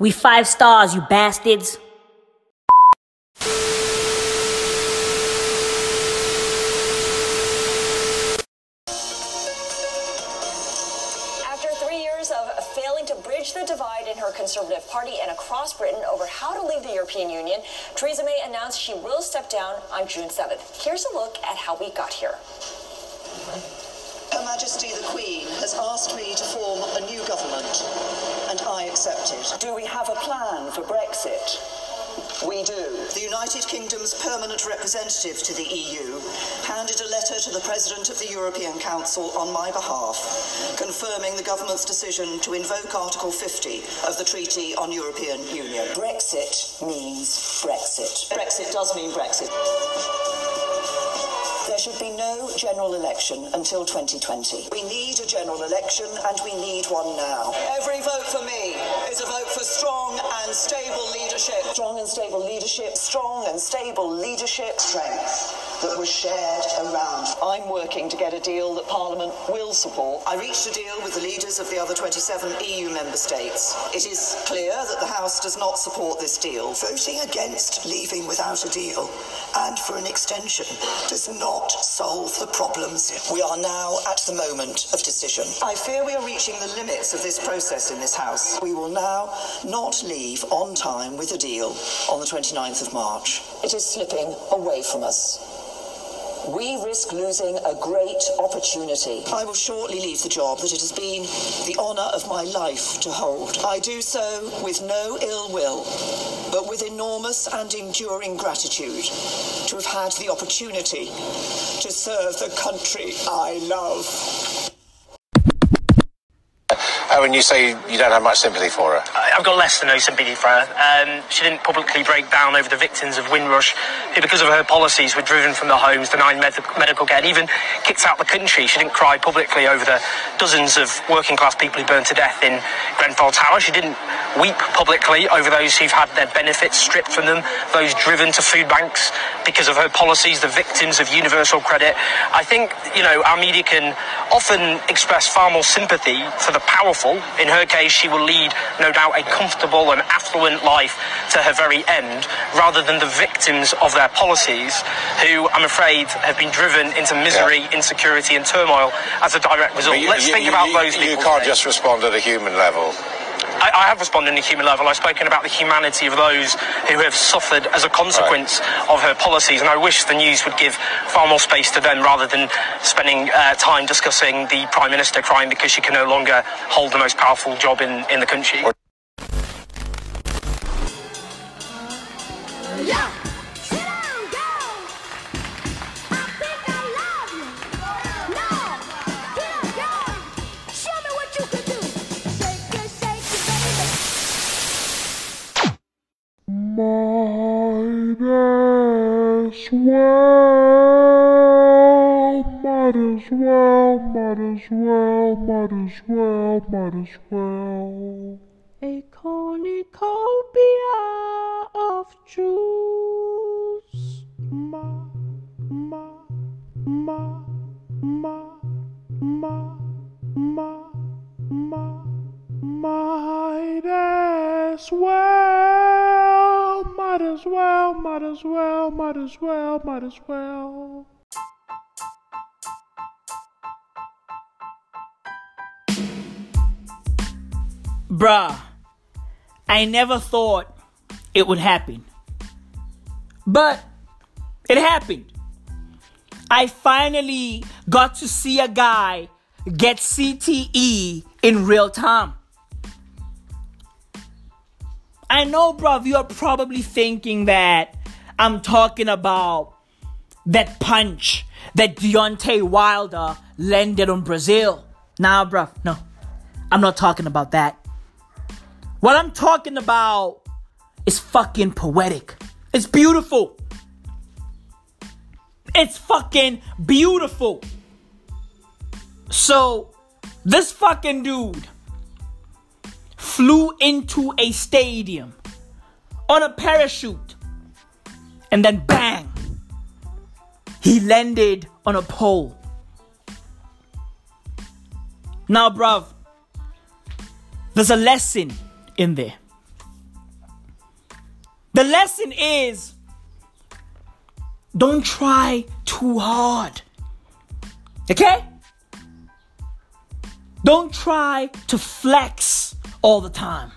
We five stars, you bastards. After three years of failing to bridge the divide in her Conservative Party and across Britain over how to leave the European Union, Theresa May announced she will step down on June 7th. Here's a look at how we got here. Her Majesty the Queen has asked me to form a new government, and I accept it. Do we have a plan for Brexit? We do. The United Kingdom's permanent representative to the EU handed a letter to the President of the European Council on my behalf, confirming the government's decision to invoke Article 50 of the Treaty on European Union. Brexit means Brexit. Brexit does mean Brexit. There should be no general election until 2020. We need a general election, and we need one now. Every vote for me is a vote for strong and stable leadership. Strong and stable leadership, strong and stable leadership, strength that was shared around. I'm working to get a deal that Parliament will support. I reached a deal with the leaders of the other 27 EU member states. It is clear that the House does not support this deal. Voting against leaving without a deal and for an extension does not solve the problems. We are now at the moment of decision. I fear we are reaching the limits of this process in this House. We will now not leave on time with a deal on the 29th of March. It is slipping away from us. We risk losing a great opportunity. I will shortly leave the job that it has been the honour of my life to hold. I do so with no ill will, but with enormous and enduring gratitude to have had the opportunity to serve the country I love. And you say you don't have much sympathy for her? I've got less than no sympathy for her. Um, she didn't publicly break down over the victims of Windrush, who, because of her policies, were driven from their homes, denied med- medical care, and even kicked out the country. She didn't cry publicly over the dozens of working class people who burned to death in Grenfell Tower. She didn't weep publicly over those who've had their benefits stripped from them, those driven to food banks because of her policies, the victims of universal credit. I think, you know, our media can often express far more sympathy for the powerful. In her case, she will lead, no doubt, a comfortable and affluent life to her very end, rather than the victims of their policies, who I'm afraid have been driven into misery, Yeah. insecurity, and turmoil as a direct result. You- Let's you- think you- about you- those You people. can't today. just respond at a human level. I, I have responded on a human level. I've spoken about the humanity of those who have suffered as a consequence of her policies, and I wish the news would give far more space to them rather than spending uh, time discussing the Prime Minister crying because she can no longer hold the most powerful job in, in the country. As well. A cornucopia of juice. Ma, ma, ma, ma, ma, ma, ma, might as well, might as well, might as well, might as well, might as well. Bruh, I never thought it would happen. But it happened. I finally got to see a guy get CTE in real time. I know, bruv, you're probably thinking that I'm talking about that punch that Deontay Wilder landed on Breazeale. Nah, bruv, no. I'm not talking about that. What I'm talking about is fucking poetic. It's beautiful. It's fucking beautiful. So, this fucking dude flew into a stadium on a parachute and then bang, he landed on a pole. Now, bruv, there's a lesson in there. The lesson is don't try too hard. Okay? Don't try to flex all the time.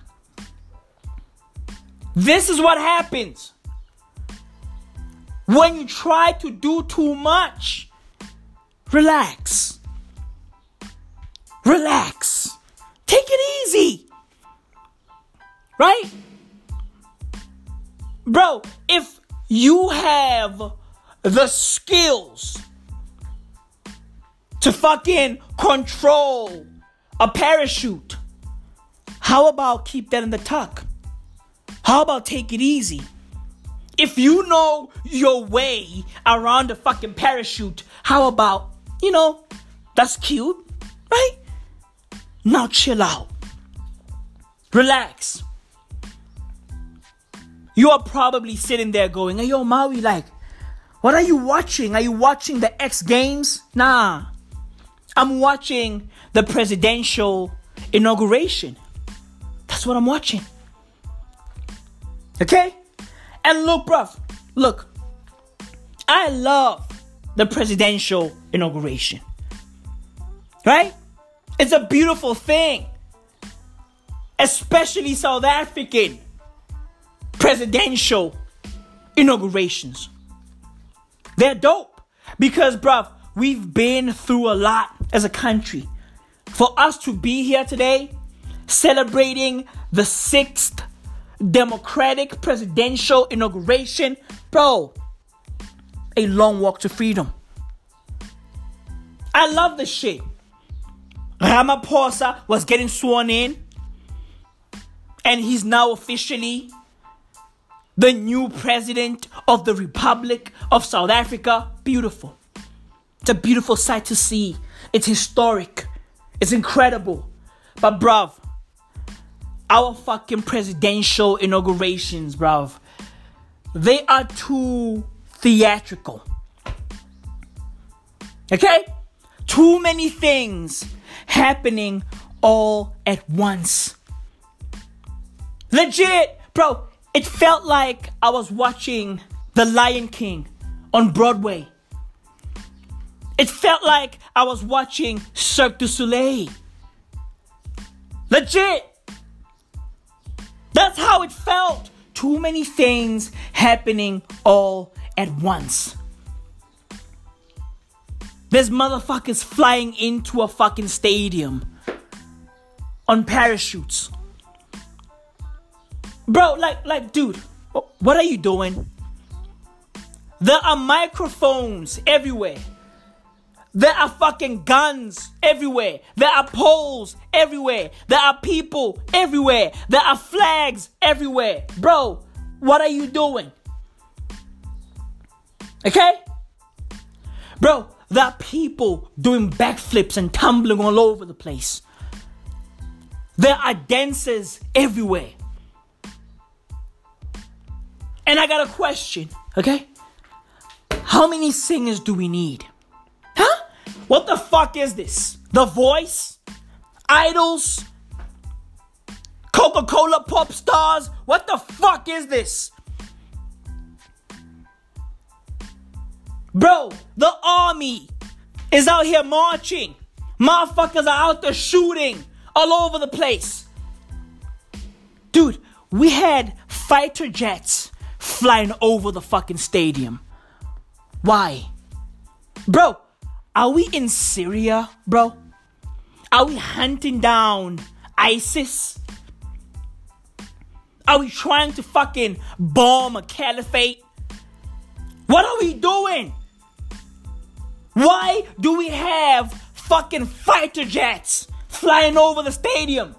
This is what happens when you try to do too much. Relax. Relax. Take it easy. Right? Bro, if you have the skills to fucking control a parachute, how about keep that in the tuck? How about take it easy? If you know your way around the fucking parachute, how about, you know, that's cute, right? Now chill out. Relax. You are probably sitting there going, hey, yo, Maui, like, what are you watching? Are you watching the X Games? Nah. I'm watching the presidential inauguration. That's what I'm watching. Okay? And look, bruv, look, I love the presidential inauguration. Right? It's a beautiful thing. Especially South African presidential inaugurations. They're dope because, bruv, we've been through a lot as a country. For us to be here today, celebrating the sixth democratic presidential inauguration, bro, a long walk to freedom. I love this shit. Ramaphosa was getting sworn in, and he's now officially the new president of the Republic of South Africa. Beautiful. It's a beautiful sight to see. It's historic. It's incredible. But, bruv, our fucking presidential inaugurations, bruv, they are too theatrical. Okay? Too many things happening all at once. Legit, bro, it felt like I was watching The Lion King on Broadway. It felt like I was watching Cirque du Soleil. Legit. That's how it felt. Too many things happening all at once. There's motherfuckers flying into a fucking stadium on parachutes. Bro, like, like, dude, what are you doing? There are microphones everywhere. There are fucking guns everywhere. There are poles everywhere. There are people everywhere. There are flags everywhere. Bro, what are you doing? Okay? Bro, there are people doing backflips and tumbling all over the place. There are dancers everywhere. And I got a question, okay? How many singers do we need? Huh? What the fuck is this? The Voice? Idols? Coca Cola pop stars? What the fuck is this? Bro, the army is out here marching. Motherfuckers are out there shooting all over the place. Dude, we had fighter jets flying over the fucking stadium. Why? Bro, are we in Syria, bro? Are we hunting down ISIS? Are we trying to fucking bomb a caliphate? What are we doing? Why do we have fucking fighter jets flying over the stadium?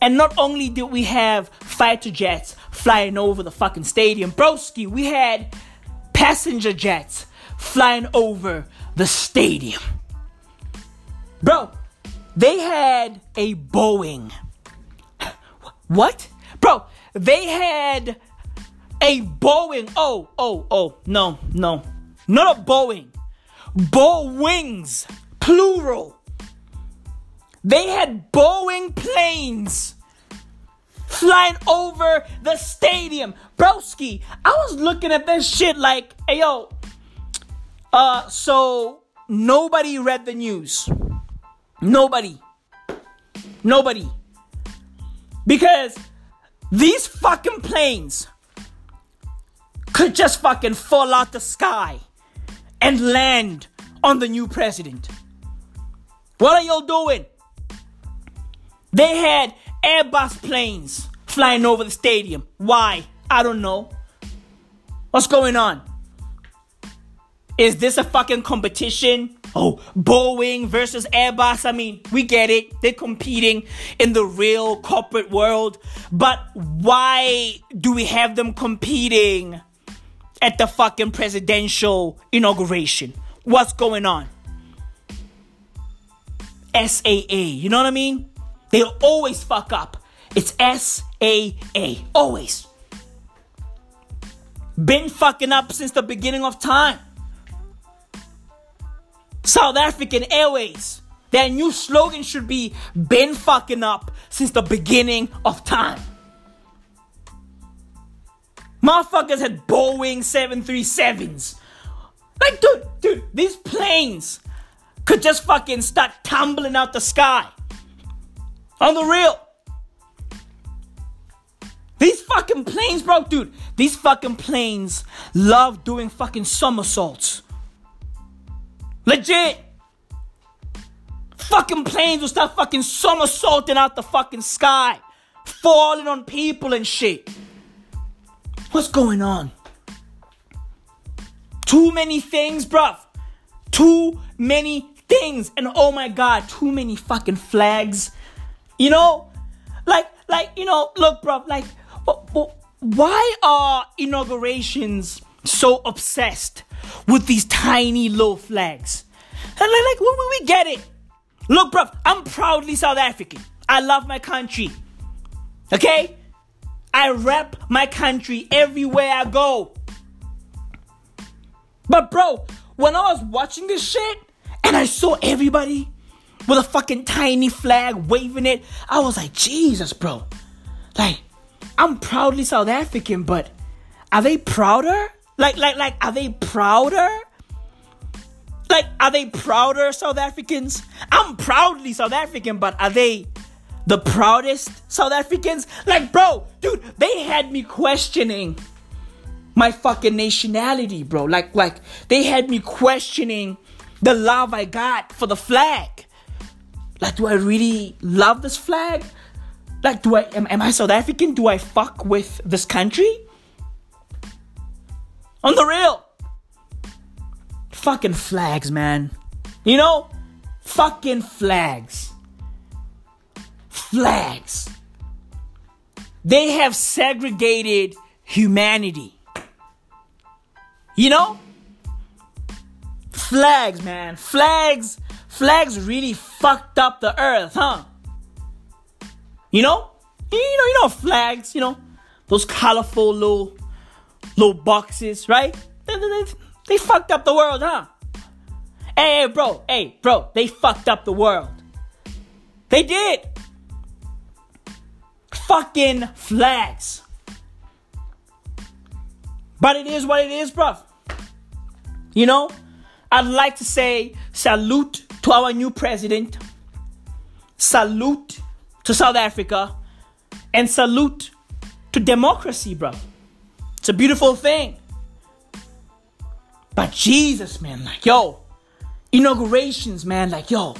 And not only do we have fighter jets flying over the fucking stadium, broski, we had passenger jets flying over the stadium. Bro, they had a Boeing. What? Bro, they had a Boeing. Oh, oh, oh, no, no. Not a Boeing. Boeings, plural. They had Boeing planes flying over the stadium. Broski, I was looking at this shit like, hey yo, uh, so nobody read the news. Nobody. Nobody. Because these fucking planes could just fucking fall out the sky and land on the new president. What are y'all doing? They had Airbus planes flying over the stadium. Why? I don't know. What's going on? Is this a fucking competition? Oh, Boeing versus Airbus. I mean, we get it. They're competing in the real corporate world. But why do we have them competing at the fucking presidential inauguration? What's going on? SAA. You know what I mean? They always fuck up. It's SAA. Always. Been fucking up since the beginning of time. South African Airways. Their new slogan should be been fucking up since the beginning of time. Motherfuckers had Boeing 737s. Like, dude, dude, these planes could just fucking start tumbling out the sky. On the real. These fucking planes, bro, dude, these fucking planes love doing fucking somersaults. Legit. Fucking planes will start fucking somersaulting out the fucking sky, falling on people and shit. What's going on? Too many things, bruv. Too many things. And oh my god, too many fucking flags. You know? Like, like, you know, look, bro, like, why are inaugurations so obsessed with these tiny little flags? And like, like we, we get it. Look, bro, I'm proudly South African. I love my country. Okay? I rep my country everywhere I go. But bro, when I was watching this shit and I saw everybody with a fucking tiny flag waving it, I was like, Jesus, bro. Like, I'm proudly South African, but are they prouder? Like, like, like, are they prouder? Like, are they prouder South Africans? I'm proudly South African, but are they the proudest South Africans? Like, bro, dude, they had me questioning my fucking nationality, bro. Like, like they had me questioning the love I got for the flag. Like, do I really love this flag? Like, do I am, am I South African? Do I fuck with this country? On the real. Fucking flags, man. You know? Fucking flags. Flags. They have segregated humanity. You know? Flags, man. Flags. Flags really fucked up the earth, huh? You know? You know, you know flags, you know, those colorful little little boxes, right? They, they, they fucked up the world, huh? Hey, hey, bro, hey, bro, they fucked up the world. They did. Fucking flags. But it is what it is, bro. You know, I'd like to say salute to our new president. Salute to South Africa. And salute to democracy, bro. It's a beautiful thing. But Jesus, man, like, yo, inaugurations, man, like, yo,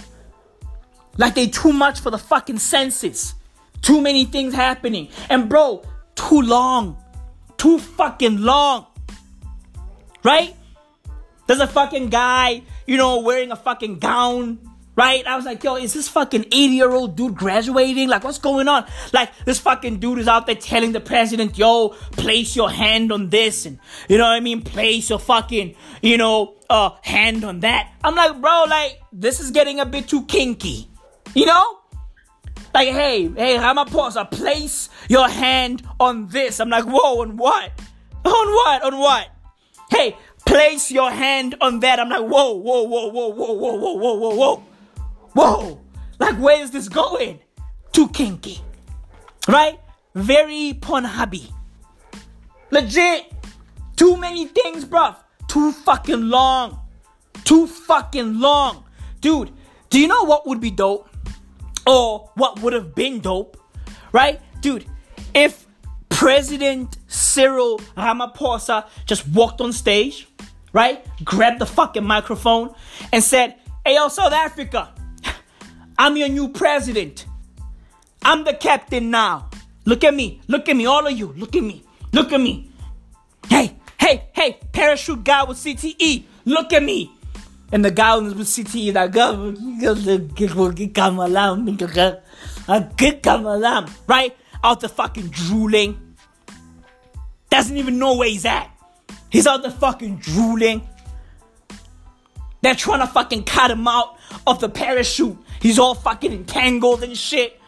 like they too much for the fucking senses. Too many things happening. And bro, too long. Too fucking long. Right? There's a fucking guy, you know, wearing a fucking gown right? I was like, yo, is this fucking 80 year old dude graduating? Like, what's going on? Like, this fucking dude is out there telling the president, yo, place your hand on this, and you know what I mean? Place your fucking, you know, uh, hand on that. I'm like, bro, like, this is getting a bit too kinky, you know? Like, hey, hey, Ramaphosa, place your hand on this. I'm like, whoa, on what? On what? On what? Hey, place your hand on that. I'm like, whoa, whoa, whoa, whoa, whoa, whoa, whoa, whoa, whoa, whoa. Whoa! Like, where is this going? Too kinky. Right? very Pornhubby. Legit. Too many things, bruv. Too fucking long. Too fucking long. Dude, do you know what would be dope? Or what would have been dope? Right? Dude, if President Cyril Ramaphosa just walked on stage, right? Grabbed the fucking microphone and said, Hey, yo, South Africa, I'm your new president. I'm the captain now. Look at me. Look at me. All of you. Look at me. Look at me. Hey, hey, hey, parachute guy with CTE. Look at me. And the guy with CTE, like, right? Out the fucking drooling. Doesn't even know where he's at. He's out there fucking drooling. They're trying to fucking cut him out of the parachute. He's all fucking entangled and shit.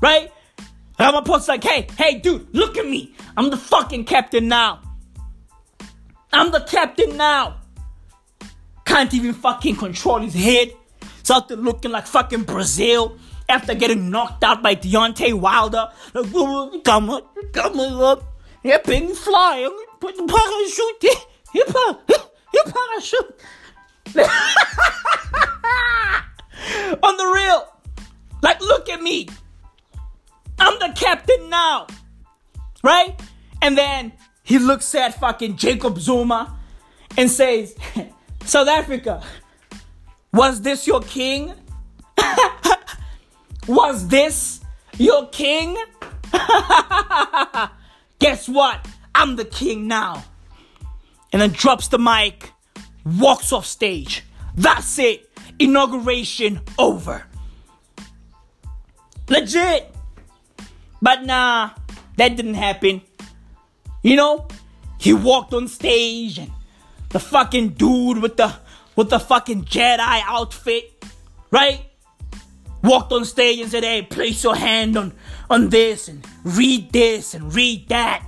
Right? Ramaphosa's like, hey, hey, dude, look at me. I'm the fucking captain now. I'm the captain now. Can't even fucking control his head. He's out there looking like fucking Breazeale after getting knocked out by Deontay Wilder. Like, come on, come on, yeah, pin fly, put the parachute, put, you parachute. On the real, like, look at me. I'm the captain now, right? And then he looks at fucking Jacob Zuma and says, South Africa, was this your king? Was this your king? Guess what? I'm the king now. And then drops the mic, walks off stage. That's it. Inauguration over. Legit. But nah, that didn't happen. You know, he walked on stage and the fucking dude with the with the fucking Jedi outfit, right? Walked on stage and said, hey, place your hand on, on this and read this and read that.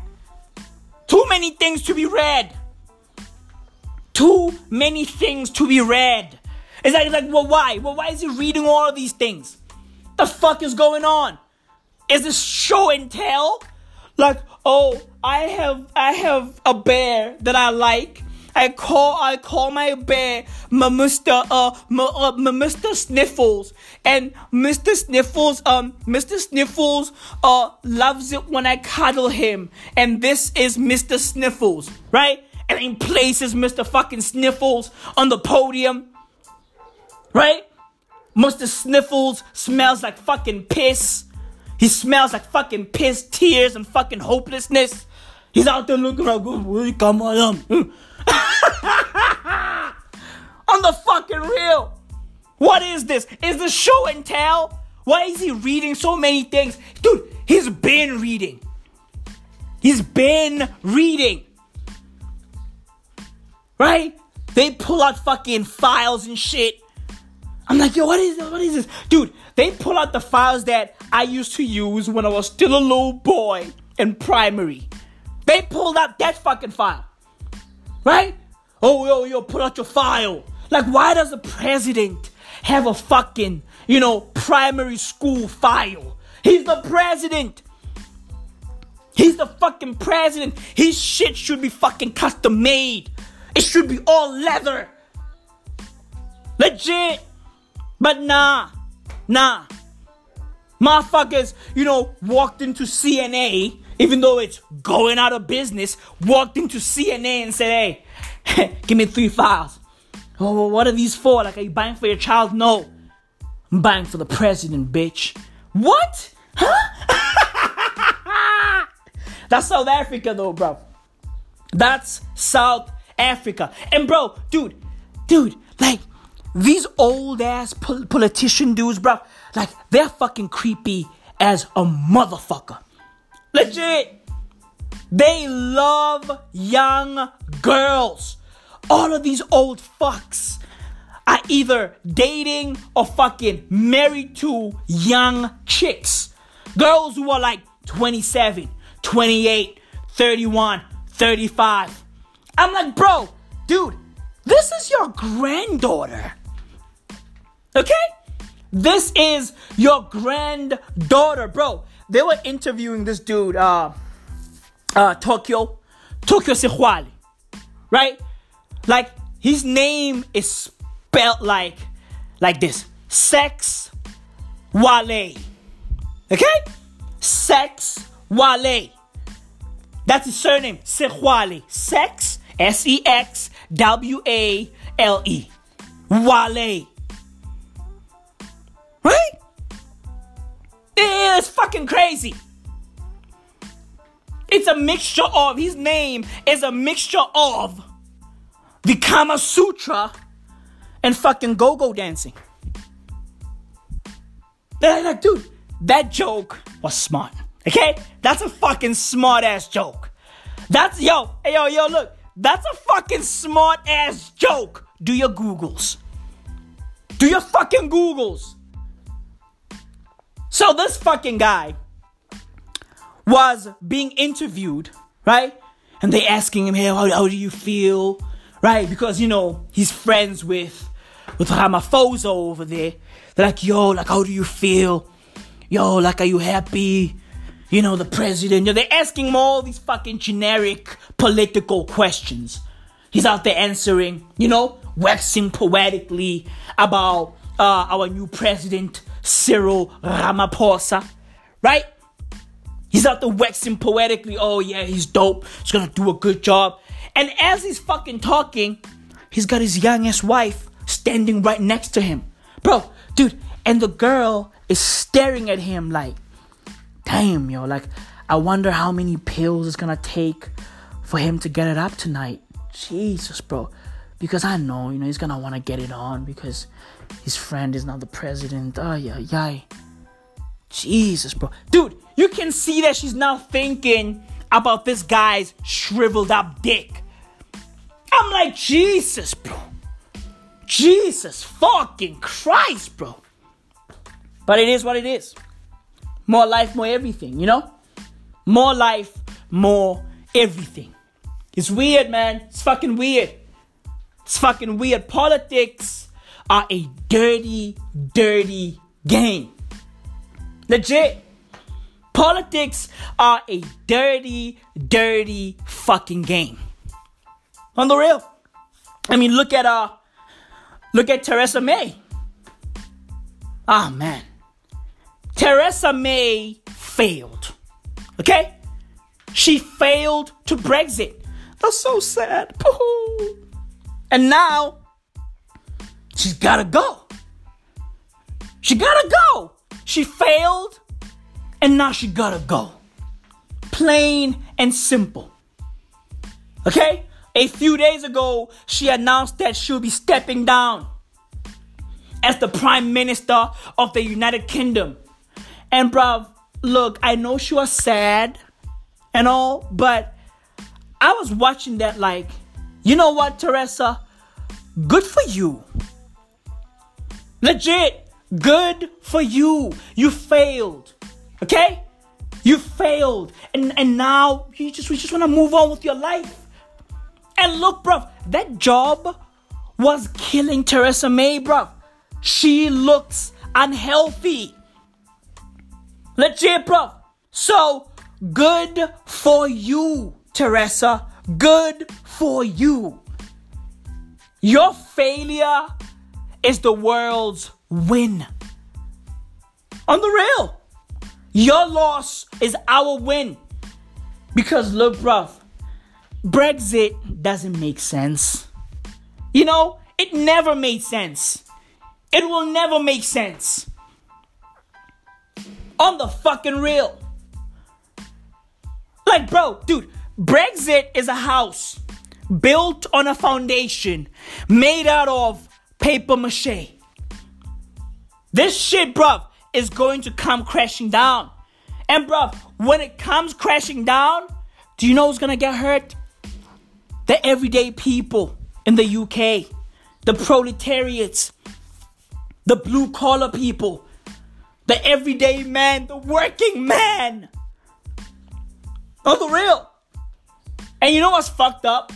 Too many things to be read. Too many things to be read. It's like, it's like, well, why? Well, why is he reading all of these things? The fuck is going on? Is this show and tell? Like, oh, I have I have a bear that I like I call I call my bear my Mr. Uh, my, uh, my Mr. Sniffles, and Mr. Sniffles um Mr. Sniffles uh loves it when I cuddle him, and this is Mr. Sniffles, right? And he places Mr. fucking Sniffles on the podium, right? Mr. Sniffles smells like fucking piss. He smells like fucking piss, tears, and fucking hopelessness. He's out there looking like, come on, On the fucking real. What is this? Is this show and tell? Why is he reading so many things? Dude, he's been reading. He's been reading. Right? They pull out fucking files and shit. I'm like, yo, what is this? What is this? Dude, they pull out the files that I used to use when I was still a little boy in primary. They pulled out that fucking file. Right? Oh, yo, yo, put out your file. Like, why does the president have a fucking, you know, primary school file? He's the president. He's the fucking president. His shit should be fucking custom made. It should be all leather. Legit. But nah. Nah. Motherfuckers, you know, walked into CNA even though it's going out of business, walked into CNA and said, hey, give me three files. Oh, what are these for? Like, are you buying for your child? No. I'm buying for the president, bitch. What? Huh? That's South Africa, though, bro. That's South Africa. And, bro, dude, dude, like, these old ass pol- politician dudes, bro, like, they're fucking creepy as a motherfucker. Legit. They love young girls. All of these old fucks are either dating or fucking married to young chicks. Girls who are like 27, 28, 31, 35. I'm like, bro, dude, this is your granddaughter. Okay? This is your granddaughter, bro. They were interviewing this dude, uh, uh, Tokyo, Tokyo Sexwale, right? Like his name is spelled like, like this: Sex Wale. Okay? Sex Wale. That's his surname, Sexwale. Sex, S E X W A L E. Wale. Right? It's fucking crazy. It's a mixture of, his name is a mixture of the Kama Sutra and fucking go go dancing. Like, dude, that joke was smart. Okay? That's a fucking smart ass joke. That's, yo, yo, yo, look, that's a fucking smart ass joke. Do your Googles. Do your fucking Googles. So this fucking guy was being interviewed, right? And they asking him, hey, how, how do you feel? Right? Because, you know, he's friends with, with Ramaphosa over there. They're like, yo, like, how do you feel? Yo, like, are you happy? You know, the president. You know, they're asking him all these fucking generic political questions. He's out there answering, you know, waxing poetically about uh, our new president, Cyril Ramaphosa, right? He's out there waxing poetically. Oh, yeah, he's dope. He's gonna do a good job. And as he's fucking talking, he's got his young ass wife standing right next to him. Bro, dude, and the girl is staring at him like, damn, yo, like, I wonder how many pills it's gonna take for him to get it up tonight. Jesus, bro. Because I know, you know, he's gonna wanna get it on because his friend is now the president. Oh, yeah, yeah. Jesus, bro. Dude, you can see that she's now thinking about this guy's shriveled up dick. I'm like, Jesus, bro. Jesus fucking Christ, bro. But it is what it is. More life, more everything, you know? More life, more everything. It's weird, man. It's fucking weird. It's fucking weird. Politics are a dirty, dirty game. Legit. Politics are a dirty, dirty fucking game. On the real. I mean, look at uh look at Theresa May. Ah oh, man. Theresa May failed. Okay? She failed to Brexit. That's so sad. And now she's gotta go. She gotta go. She failed and now she gotta go. Plain and simple. Okay? A few days ago, she announced that she'll be stepping down as the Prime Minister of the United Kingdom. And, bruv, look, I know she was sad and all, but I was watching that like, you know what, Theresa? Good for you. Legit, good for you. You failed. Okay? You failed. And and now you just we just want to move on with your life. And look, bruv, that job was killing Theresa May, bruv. She looks unhealthy. Legit, bruv. So good for you, Theresa. Good for you. Your failure is the world's win. On the real. Your loss is our win. Because look, bruv, Brexit doesn't make sense. You know, it never made sense. It will never make sense. On the fucking real. Like, bro, dude, Brexit is a house built on a foundation made out of paper mache. This shit, bruv, is going to come crashing down. And, bruv, when it comes crashing down, do you know who's gonna get hurt? The everyday people in the UK, the proletariats, the blue collar people, the everyday man, the working man. Oh, On the real. And you know what's fucked up?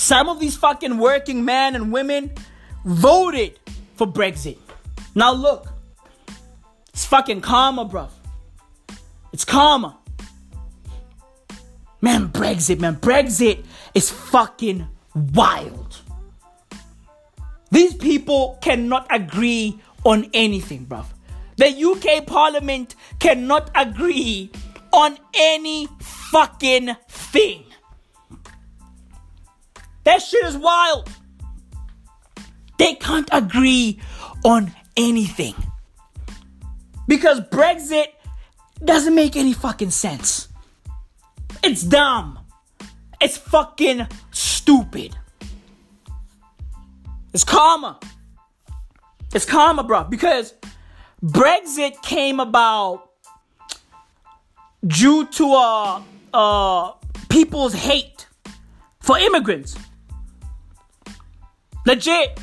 Some of these fucking working men and women voted for Brexit. Now look, it's fucking karma, bruv. It's karma. Man, Brexit, man, Brexit is fucking wild. These people cannot agree on anything, bruv. The UK Parliament cannot agree on any fucking thing. That shit is wild. They can't agree on anything. Because Brexit doesn't make any fucking sense. It's dumb. It's fucking stupid. It's karma. It's karma, bro. Because Brexit came about due to uh, uh, people's hate for immigrants. Legit.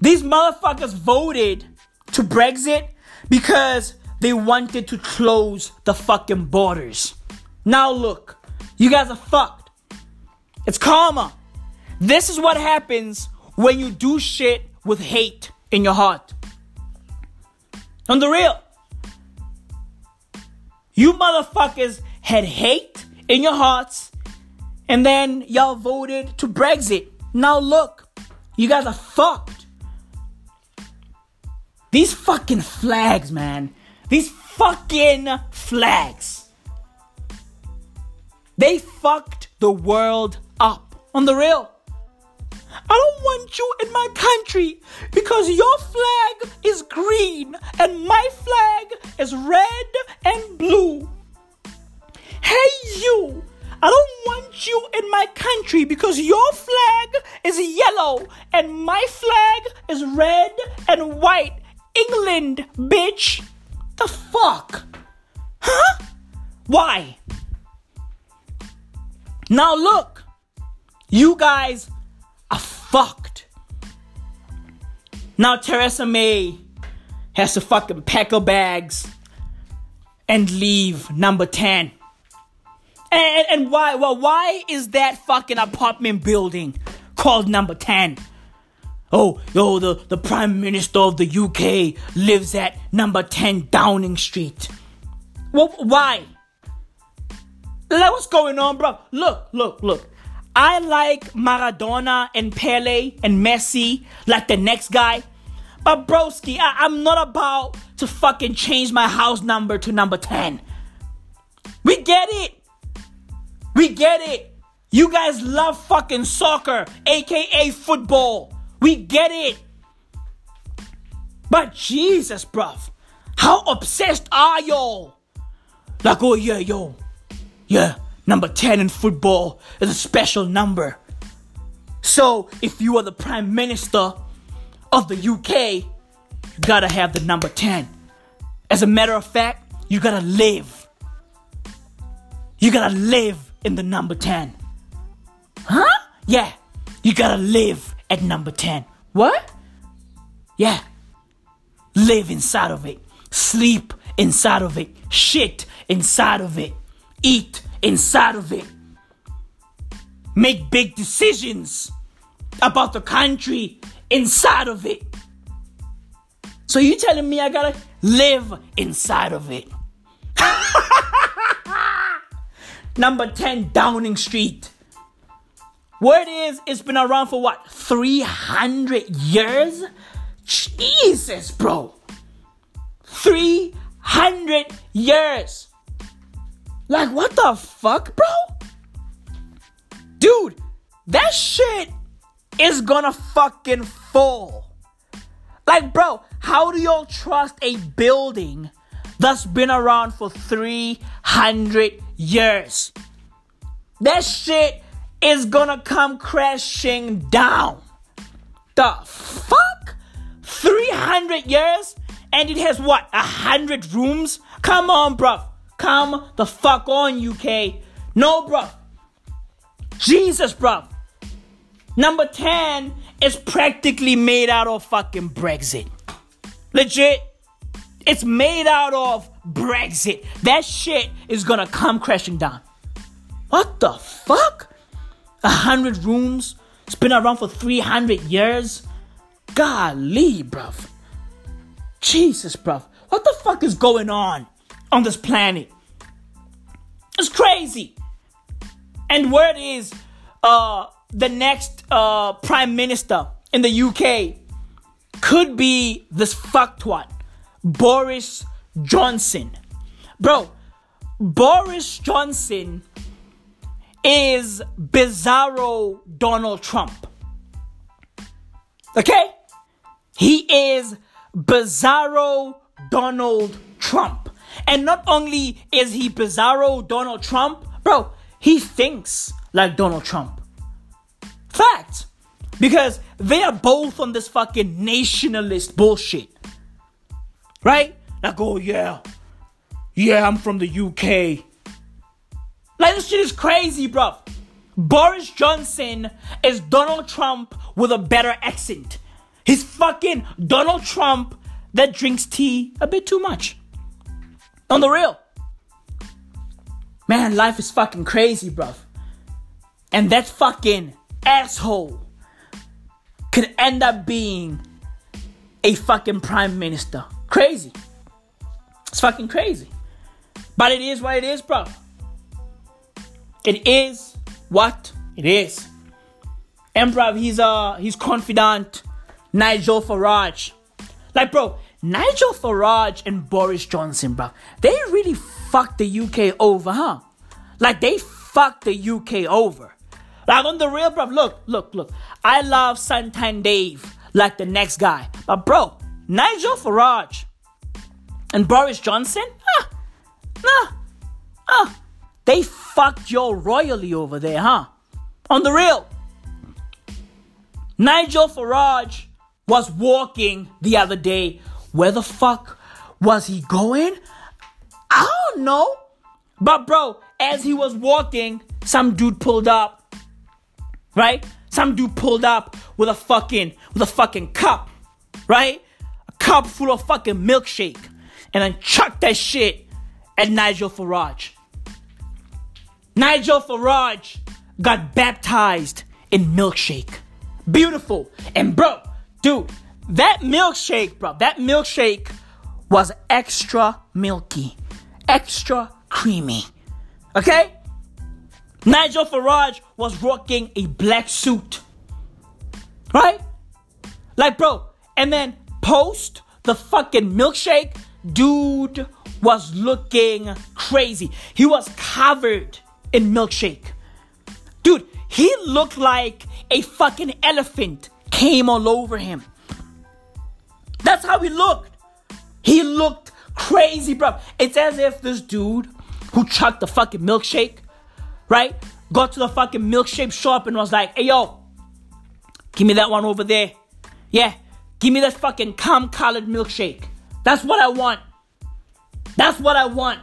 These motherfuckers voted to Brexit because they wanted to close the fucking borders. Now look, you guys are fucked. It's karma. This is what happens when you do shit with hate in your heart. On the real. You motherfuckers had hate in your hearts, and then y'all voted to Brexit. Now look, you guys are fucked. These fucking flags, man. These fucking flags. They fucked the world up. On the real. I don't want you in my country because your flag is green and my flag is red and blue. Hey, you! I don't want you in my country because your flag is yellow and my flag is red and white. England, bitch! The fuck? Huh? Why? Now look, you guys are fucked. Now Theresa May has to fucking pack her bags and leave number 10. And, and why? Well, why is that fucking apartment building called number 10? Oh, yo, the, the Prime Minister of the UK lives at number 10 Downing Street. Well, why? Like, what's going on, bro? Look, look, look. I like Maradona and Pele and Messi like the next guy. But broski, I, am not about to fucking change my house number to number 10. We get it. We get it. You guys love fucking soccer, aka football. We get it. But Jesus, bruv, how obsessed are y'all? Like, oh yeah, yo, yeah, number 10 in football is a special number. So, if you are the Prime Minister of the UK, you gotta have the number 10. As a matter of fact, you gotta live. You gotta live in the number 10. Huh? Yeah, you gotta live at number 10. What? Yeah. Live inside of it. Sleep inside of it. Shit inside of it. Eat inside of it. Make big decisions about the country inside of it. So you telling me I gotta live inside of it? Number 10 Downing Street. Word is, it's been around for what? 300 years? Jesus, bro. 300 years. Like, what the fuck, bro? Dude, that shit is gonna fucking fall. Like, bro, how do y'all trust a building that's been around for 300 years? That shit is gonna come crashing down. The fuck? 300 years? And it has what? A hundred rooms? Come on, bruv. Come the fuck on, UK. No, bruv. Jesus, bruv. Number 10 is practically made out of fucking Brexit. Legit. It's made out of Brexit. That shit is gonna come crashing down. What the fuck? A hundred rooms? It's been around for 300 years? Golly, bruv. Jesus, bruv. What the fuck is going on on this planet? It's crazy. And word is, uh, the next uh, prime minister in the UK could be this fucktwat, Boris Johnson. Bro, Boris Johnson is bizarro Donald Trump. Okay? He is bizarro Donald Trump. And not only is he bizarro Donald Trump, bro, he thinks like Donald Trump. Fact. Because they are both on this fucking nationalist bullshit. Right? Like, oh yeah. Yeah, I'm from the UK. Like, this shit is crazy, bro. Boris Johnson is Donald Trump with a better accent. He's fucking Donald Trump that drinks tea a bit too much. On the real. Man, life is fucking crazy, bruv. And that fucking asshole could end up being a fucking prime minister. Crazy. It's fucking crazy. But it is what it is, bro. It is what it is. Bro, he's uh he's confident Nigel Farage. Like bro, Nigel Farage and Boris Johnson, bro, they really fucked the UK over, huh? Like they fucked the UK over. Like on the real, bro. Look, look, look. I love Sunshine Dave like the next guy, but bro, Nigel Farage and Boris Johnson, huh? Nah, huh? They fucked your royally over there, huh? On the real. Nigel Farage was walking the other day. Where the fuck was he going? I don't know. But bro, as he was walking, some dude pulled up. Right? Some dude pulled up with a fucking with a fucking cup. Right? A cup full of fucking milkshake. And then chucked that shit at Nigel Farage. Nigel Farage got baptized in milkshake. Beautiful. And bro, dude, that milkshake, bro, that milkshake was extra milky, extra creamy. Okay? Nigel Farage was rocking a black suit. Right? Like, bro, and then post the fucking milkshake, dude was looking crazy. He was covered in milkshake. Dude, he looked like a fucking elephant came all over him. That's how he looked. He looked crazy, bro. It's as if this dude who chucked the fucking milkshake, right, got to the fucking milkshake shop and was like, hey, yo, give me that one over there. Yeah, give me that fucking cum colored milkshake. That's what I want. That's what I want.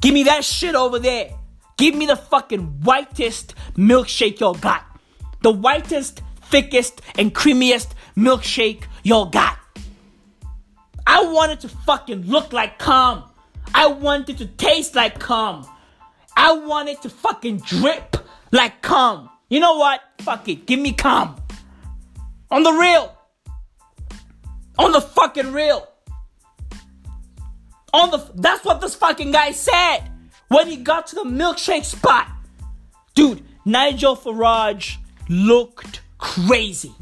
Give me that shit over there. Give me the fucking whitest milkshake y'all got. The whitest, thickest, and creamiest milkshake y'all got. I want it to fucking look like cum. I want it to taste like cum. I want it to fucking drip like cum. You know what? Fuck it. Give me cum. On the real. On the fucking real. On the that's what this fucking guy said when he got to the milkshake spot. Dude, Nigel Farage looked crazy.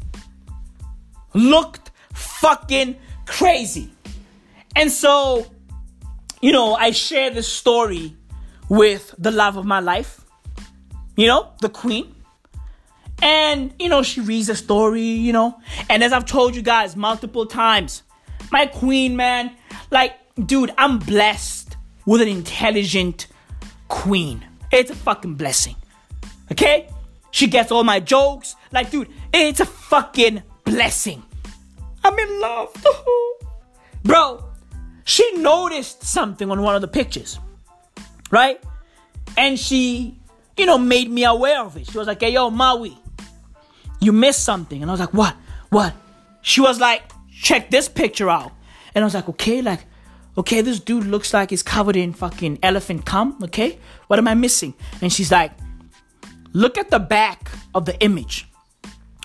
Looked fucking crazy. And so, you know, I share this story with the love of my life, you know, the queen. And, you know, she reads the story, you know. And as I've told you guys multiple times, my queen, man, like, dude, I'm blessed with an intelligent queen. It's a fucking blessing. Okay? She gets all my jokes. Like, dude, it's a fucking blessing. I'm in love. Bro, she noticed something on one of the pictures. Right? And she, you know, made me aware of it. She was like, hey, yo, Maui, you missed something. And I was like, what? What? She was like, check this picture out. And I was like, okay, like, okay, this dude looks like he's covered in fucking elephant cum. Okay, what am I missing? And she's like, look at the back of the image,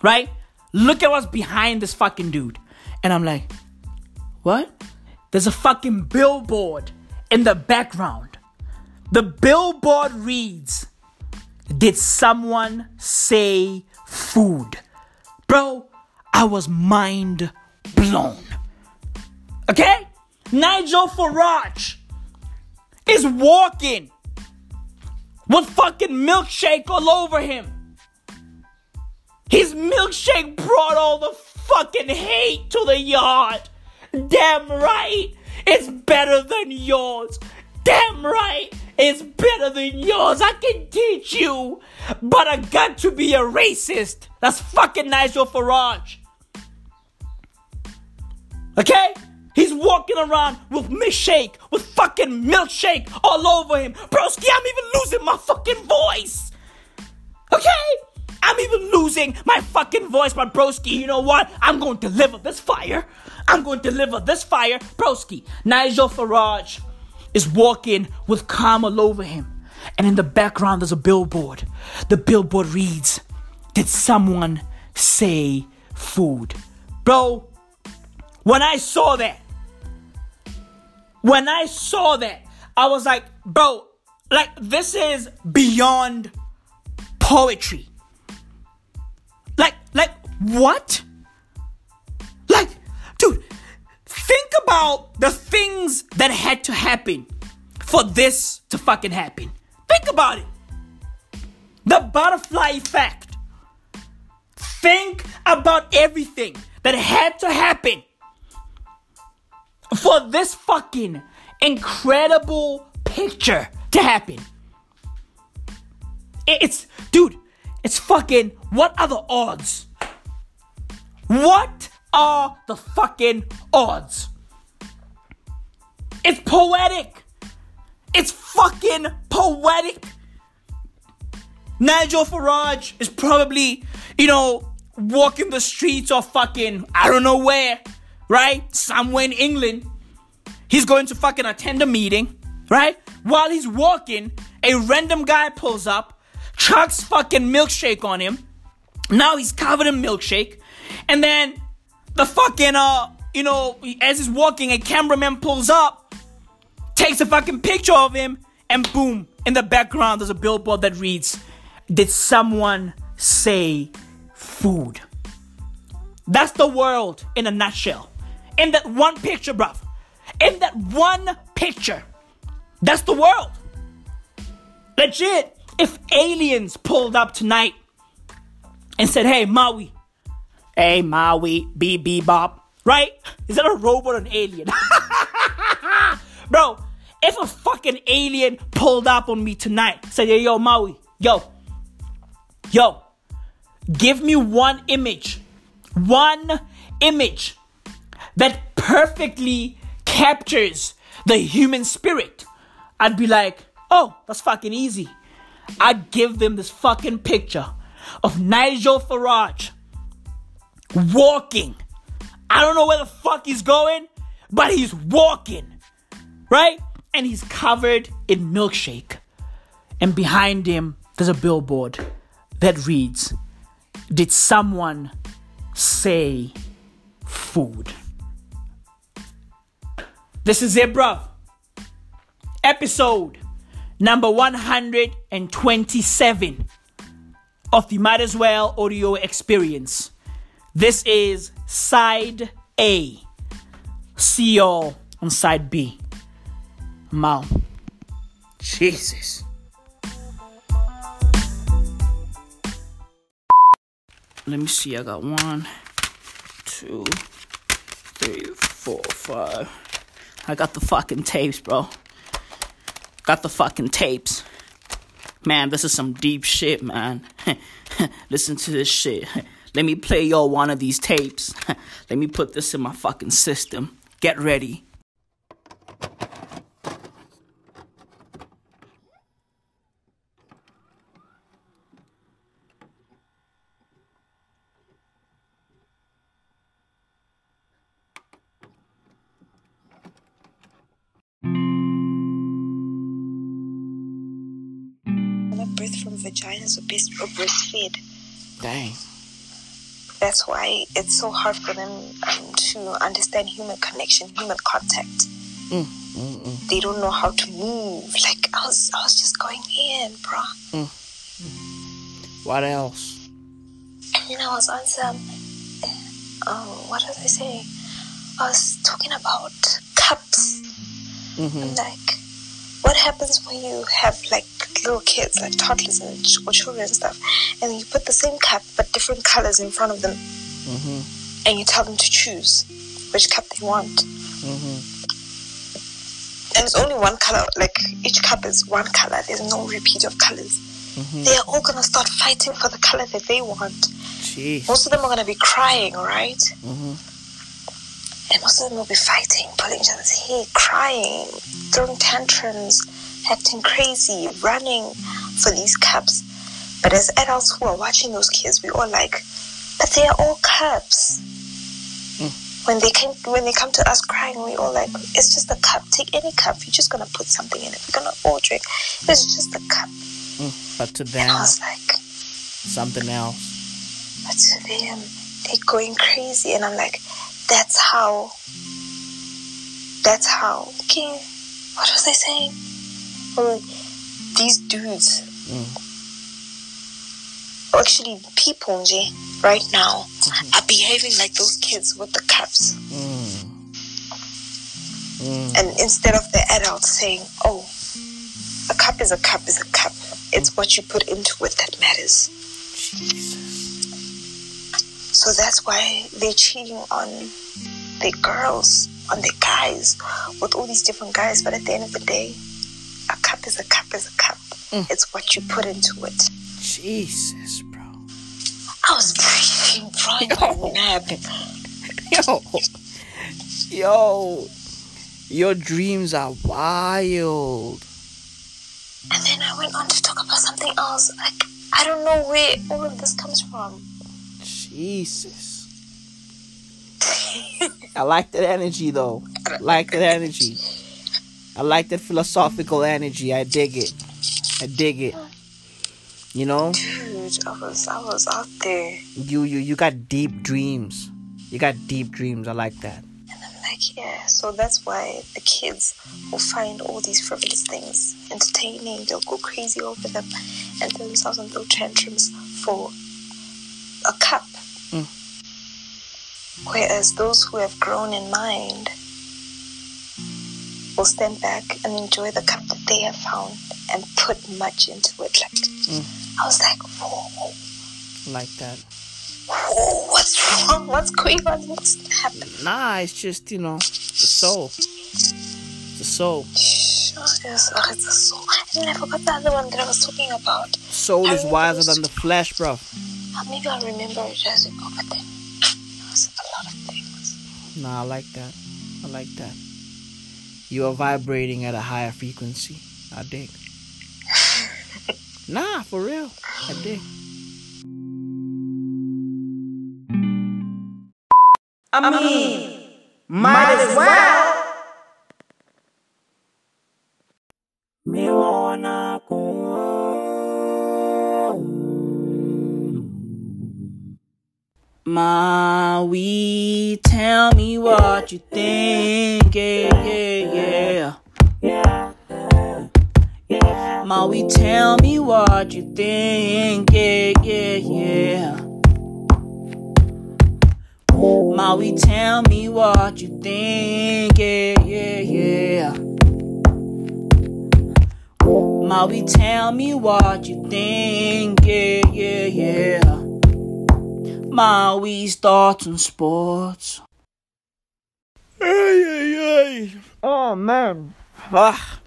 right? look at what's behind this fucking dude. And I'm like, what? There's a fucking billboard in the background. The billboard reads, Did someone say food? Bro, I was mind blown. Okay? Nigel Farage is walking with fucking milkshake all over him. His milkshake brought all the fucking hate to the yard. Damn right, it's better than yours. Damn right, it's better than yours. I can teach you, but I got to be a racist. That's fucking Nigel Farage. Okay? Walking around with milkshake, with fucking milkshake all over him. Broski, I'm even losing my fucking voice. Okay? I'm even losing my fucking voice, but broski, you know what? I'm going to deliver this fire. I'm going to deliver this fire. Broski, Nigel Farage is walking with calm all over him. And in the background, there's a billboard. The billboard reads, Did someone say food? Bro, when I saw that, when I saw that, I was like, bro, like this is beyond poetry. Like, like what? Like, dude, think about the things that had to happen for this to fucking happen. Think about it. The butterfly effect. Think about everything that had to happen for this fucking incredible picture to happen. It's, dude, it's fucking, what are the odds? What are the fucking odds? It's poetic. It's fucking poetic. Nigel Farage is probably, you know, walking the streets of fucking, I don't know where, right? Somewhere in England. He's going to fucking attend a meeting, right? While he's walking, a random guy pulls up, chucks fucking milkshake on him. Now he's covered in milkshake. And then the fucking, uh, you know, as he's walking, a cameraman pulls up, takes a fucking picture of him, and boom, in the background, there's a billboard that reads, Did someone say food? That's the world in a nutshell. In that one picture, bruv. In that one picture. That's the world. Legit. If aliens pulled up tonight and said, hey, Maui, hey, Maui, beep, bop, right? Is that a robot or an alien? Bro, if a fucking alien pulled up on me tonight, said, yo, yo, Maui, yo, yo, give me one image, one image that perfectly captures the human spirit, I'd be like, oh, that's fucking easy. I'd give them this fucking picture of Nigel Farage walking. I don't know where the fuck he's going, but he's walking, right? And he's covered in milkshake. And behind him, there's a billboard that reads, Did someone say food? This is it, bro. Episode number 127 of the Might As Well audio experience. This is side A. See y'all on side B. Mal. Jesus. Let me see. I got one, two, three, four, five. I got the fucking tapes, bro. Got the fucking tapes. Man, this is some deep shit, man. Listen to this shit. Let me play y'all one of these tapes. Let me put this in my fucking system. Get ready. Birth from vagina, so breast or breastfeed. Dang. that's why it's so hard for them um, to understand human connection, human contact. Mm, mm, mm. They don't know how to move. Like I was, I was just going in, bro. Mm. What else? And then I was on some. Um, what was I saying? I was talking about cups. Mm-hmm. I'm like, what happens when you have like little kids, like toddlers and ch- or children and stuff, and you put the same cup but different colors in front of them, Mm-hmm. and you tell them to choose which cup they want, Mm-hmm. and it's only one color. Like each cup is one color. There's no repeat of colors. Mm-hmm. They are all gonna start fighting for the color that they want. Jeez. Most of them are gonna be crying, right? Mm-hmm. And most of them will be fighting, pulling each other's hair, crying, throwing tantrums, acting crazy, running for these cups. But as adults who are watching those kids, we all like, but they are all cups. When they came, when they come to us crying, we all like, it's just a cup. Take any cup. You're just gonna put something in it. We're gonna all drink. It's just a cup. Mm. But to And them, I was like, something else. but to them, they're going crazy, and I'm like, that's how. That's how. Okay, what was I saying? Oh, these dudes, or actually people, Jay, right now, are behaving like those kids with the cups, Mm. Mm. and instead of the adults saying, "Oh, a cup is a cup is a cup," it's what you put into it that matters. So that's why they're cheating on the girls, on the guys, with all these different guys. But at the end of the day, a cup is a cup is a cup. Mm. It's what you put into it. Jesus, bro. I was breathing, bro. nap. Yo. Yo. Your dreams are wild. And then I went on to talk about something else. Like, I don't know where all of this comes from. Jesus. I like that energy though. I like that energy. I like that philosophical energy. I dig it. I dig it. You know, Dude, I was, I was out there. you you you got deep dreams. You got deep dreams. I like that. And I'm like, yeah. So that's why the kids will find all these frivolous things entertaining. They'll go crazy over them and throw themselves in little tantrums for a cup. Mm. Whereas those who have grown in mind will stand back and enjoy the cup that they have found and put much into it. Like, I was like, whoa, like that. whoa, what's wrong? What's going on? What's happening? Nah, it's just you know the soul. The soul. Sure, it's, oh, it's a soul. And then I forgot the other one that I was talking about. Soul I is wiser than the flesh, bro. Uh, maybe I'll remember it as we go, but then it was a lot of things. Nah, I like that. I like that. You are vibrating at a higher frequency. I dig. nah, for real. I dig. I mean, might as well. Me wanna Maui, tell me what you think. Yeah, yeah, yeah. Maui, tell me what you think. Yeah, yeah, yeah. Maui, tell me what you think. Yeah, yeah, yeah. Maui, tell me what you think. Yeah, yeah, yeah. Maui's thoughts on sports. Ay, ay, ay. Oh man. Ah.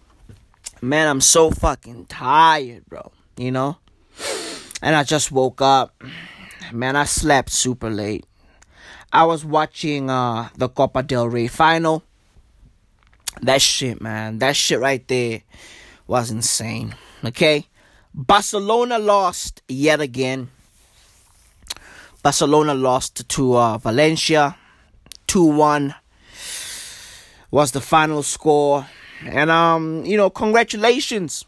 Man, I'm so fucking tired, bro. You know? And I just woke up. Man, I slept super late. I was watching uh the Copa del Rey final. That shit, man. That shit right there was insane. Okay? Barcelona lost yet again. Barcelona lost to uh, Valencia 2 1 was the final score. And, um, you know, congratulations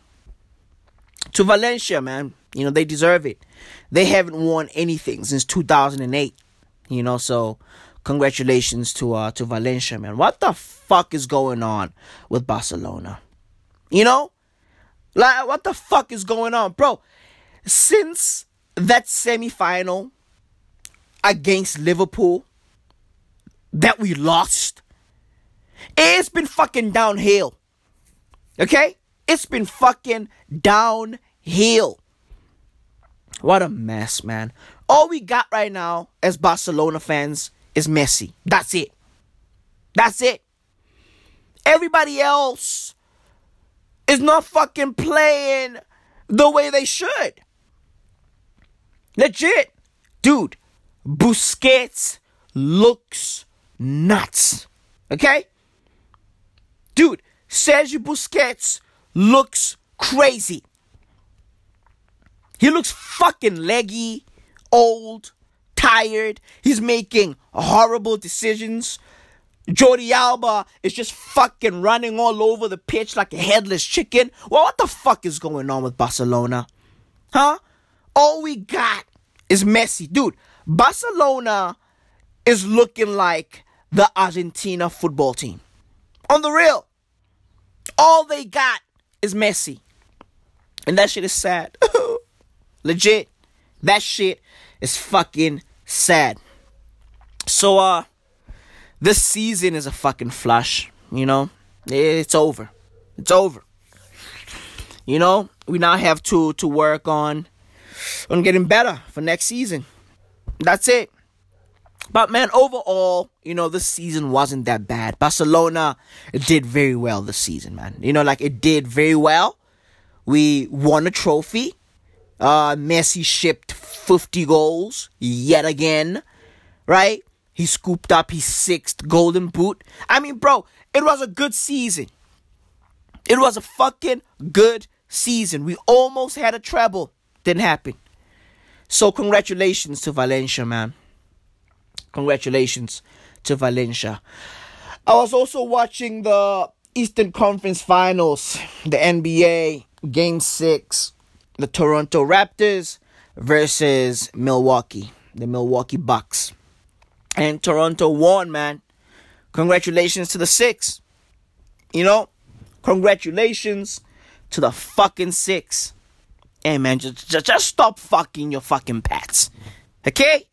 to Valencia, man. You know, they deserve it. They haven't won anything since 2008. You know, so congratulations to uh to Valencia, man. What the fuck is going on with Barcelona? You know? Like what the fuck is going on, bro? Since that semi-final against Liverpool that we lost, it's been fucking downhill. Okay? It's been fucking downhill. What a mess, man. All we got right now as Barcelona fans is Messi. That's it. That's it. Everybody else is not fucking playing the way they should. Legit. Dude, Busquets looks nuts. Okay? Dude, Sergio Busquets looks crazy. He looks fucking leggy, old, tired. He's making horrible decisions. Jordi Alba is just fucking running all over the pitch like a headless chicken. Well, what the fuck is going on with Barcelona? Huh? All we got is Messi. Dude, Barcelona is looking like the Argentina football team. On the real. All they got is Messi. And that shit is sad. Legit. That shit is fucking sad. So, uh, this season is a fucking flush, you know? It's over. It's over. You know, we now have to to work on on getting better for next season. That's it. But man, overall, you know, this season wasn't that bad. Barcelona did very well this season, man. You know, like it did very well. We won a trophy. Uh Messi shipped 50 goals yet again, right? He scooped up his sixth golden boot. I mean, bro, it was a good season. It was a fucking good season. We almost had a treble. Didn't happen. So congratulations to Valencia, man. Congratulations to Valencia. I was also watching the Eastern Conference Finals, the NBA Game 6, the Toronto Raptors versus Milwaukee, the Milwaukee Bucks. And Toronto won, man. Congratulations to the Six. You know, congratulations to the fucking Six. Hey, man, just, just, just stop fucking your fucking pets. Okay?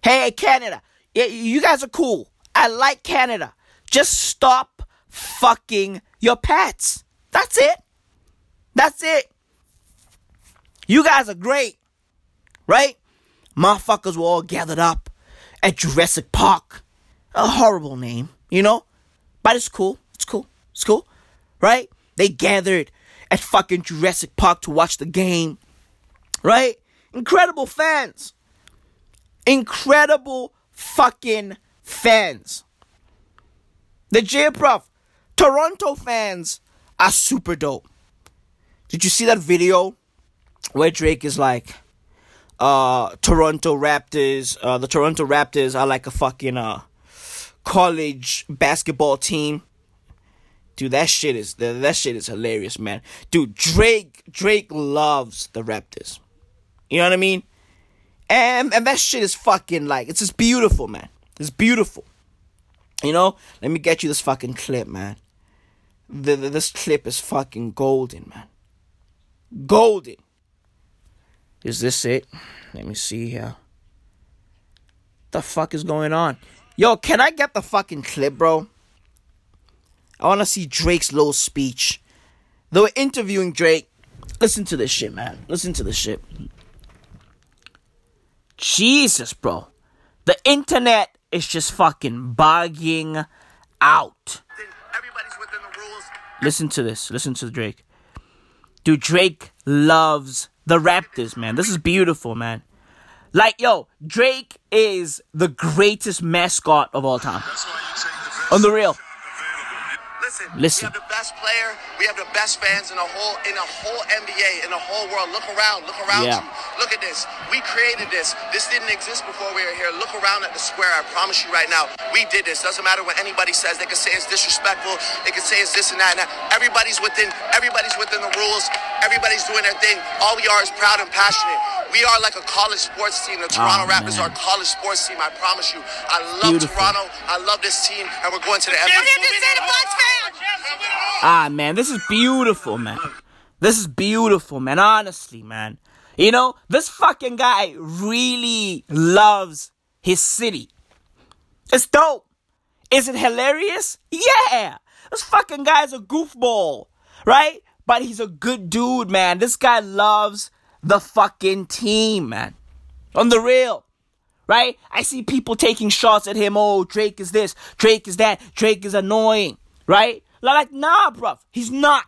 Hey, Canada. Yeah, you guys are cool. I like Canada. Just stop fucking your pets. That's it. That's it. You guys are great. Right? Motherfuckers were all gathered up at Jurassic Park. A horrible name, you know? But it's cool. It's cool. It's cool. Right? They gathered at fucking Jurassic Park to watch the game. Right? Incredible fans. Incredible fucking fans. The J Prof. Toronto fans are super dope. Did you see that video where Drake is like, uh, Toronto Raptors, uh, the Toronto Raptors are like a fucking, uh, college basketball team. Dude, that shit is, that shit is hilarious, man. Dude, Drake, Drake loves the Raptors. You know what I mean? And, and that shit is fucking like, it's just beautiful, man. It's beautiful. You know? Let me get you this fucking clip, man. The, the, this clip is fucking golden, man. Golden. Is this it? Let me see here. The fuck is going on? Yo, can I get the fucking clip, bro? I want to see Drake's little speech. They were interviewing Drake. Listen to this shit, man. Listen to this shit. Jesus, bro. The internet is just fucking bugging out. Listen to this. Listen to Drake. Dude, Drake loves the Raptors, man. This is beautiful, man. Like, yo, Drake is the greatest mascot of all time. On the real. Listen, Listen. We have the best player. We have the best fans in the whole in the whole NBA in the whole world. Look around. Look around Yeah. you. Look at this. We created this. This didn't exist before we were here. Look around at the square. I promise you right now, we did this. Doesn't matter what anybody says. They can say it's disrespectful. They can say it's this and that. And that. Everybody's within. Everybody's within the rules. Everybody's doing their thing. All we are is proud and passionate. We are like a college sports team. The Toronto Oh, Raptors are a college sports team. I promise you. I love Beautiful. Toronto. I love this team, and we're going to the NBA. Ah, man, this is beautiful, man. This is beautiful, man. Honestly, man. You know, this fucking guy really loves his city. It's dope. Is it hilarious? Yeah. This fucking guy's a goofball, right? But he's a good dude, man. This guy loves the fucking team, man. On the real. Right? I see people taking shots at him. Oh, Drake is this, Drake is that, Drake is annoying. Right? Like, nah, bruv. He's not.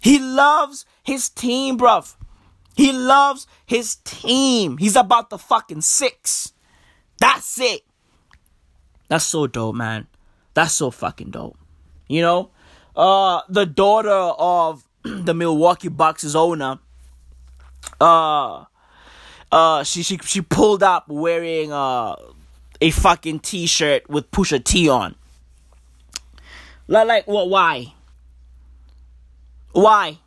He loves his team, bruv. He loves his team. He's about the fucking six. That's it. That's so dope, man. That's so fucking dope. You know? Uh the daughter of the Milwaukee Bucks' owner, uh uh she she she pulled up wearing uh a fucking t-shirt with Pusha T on. Like, like what why? Why?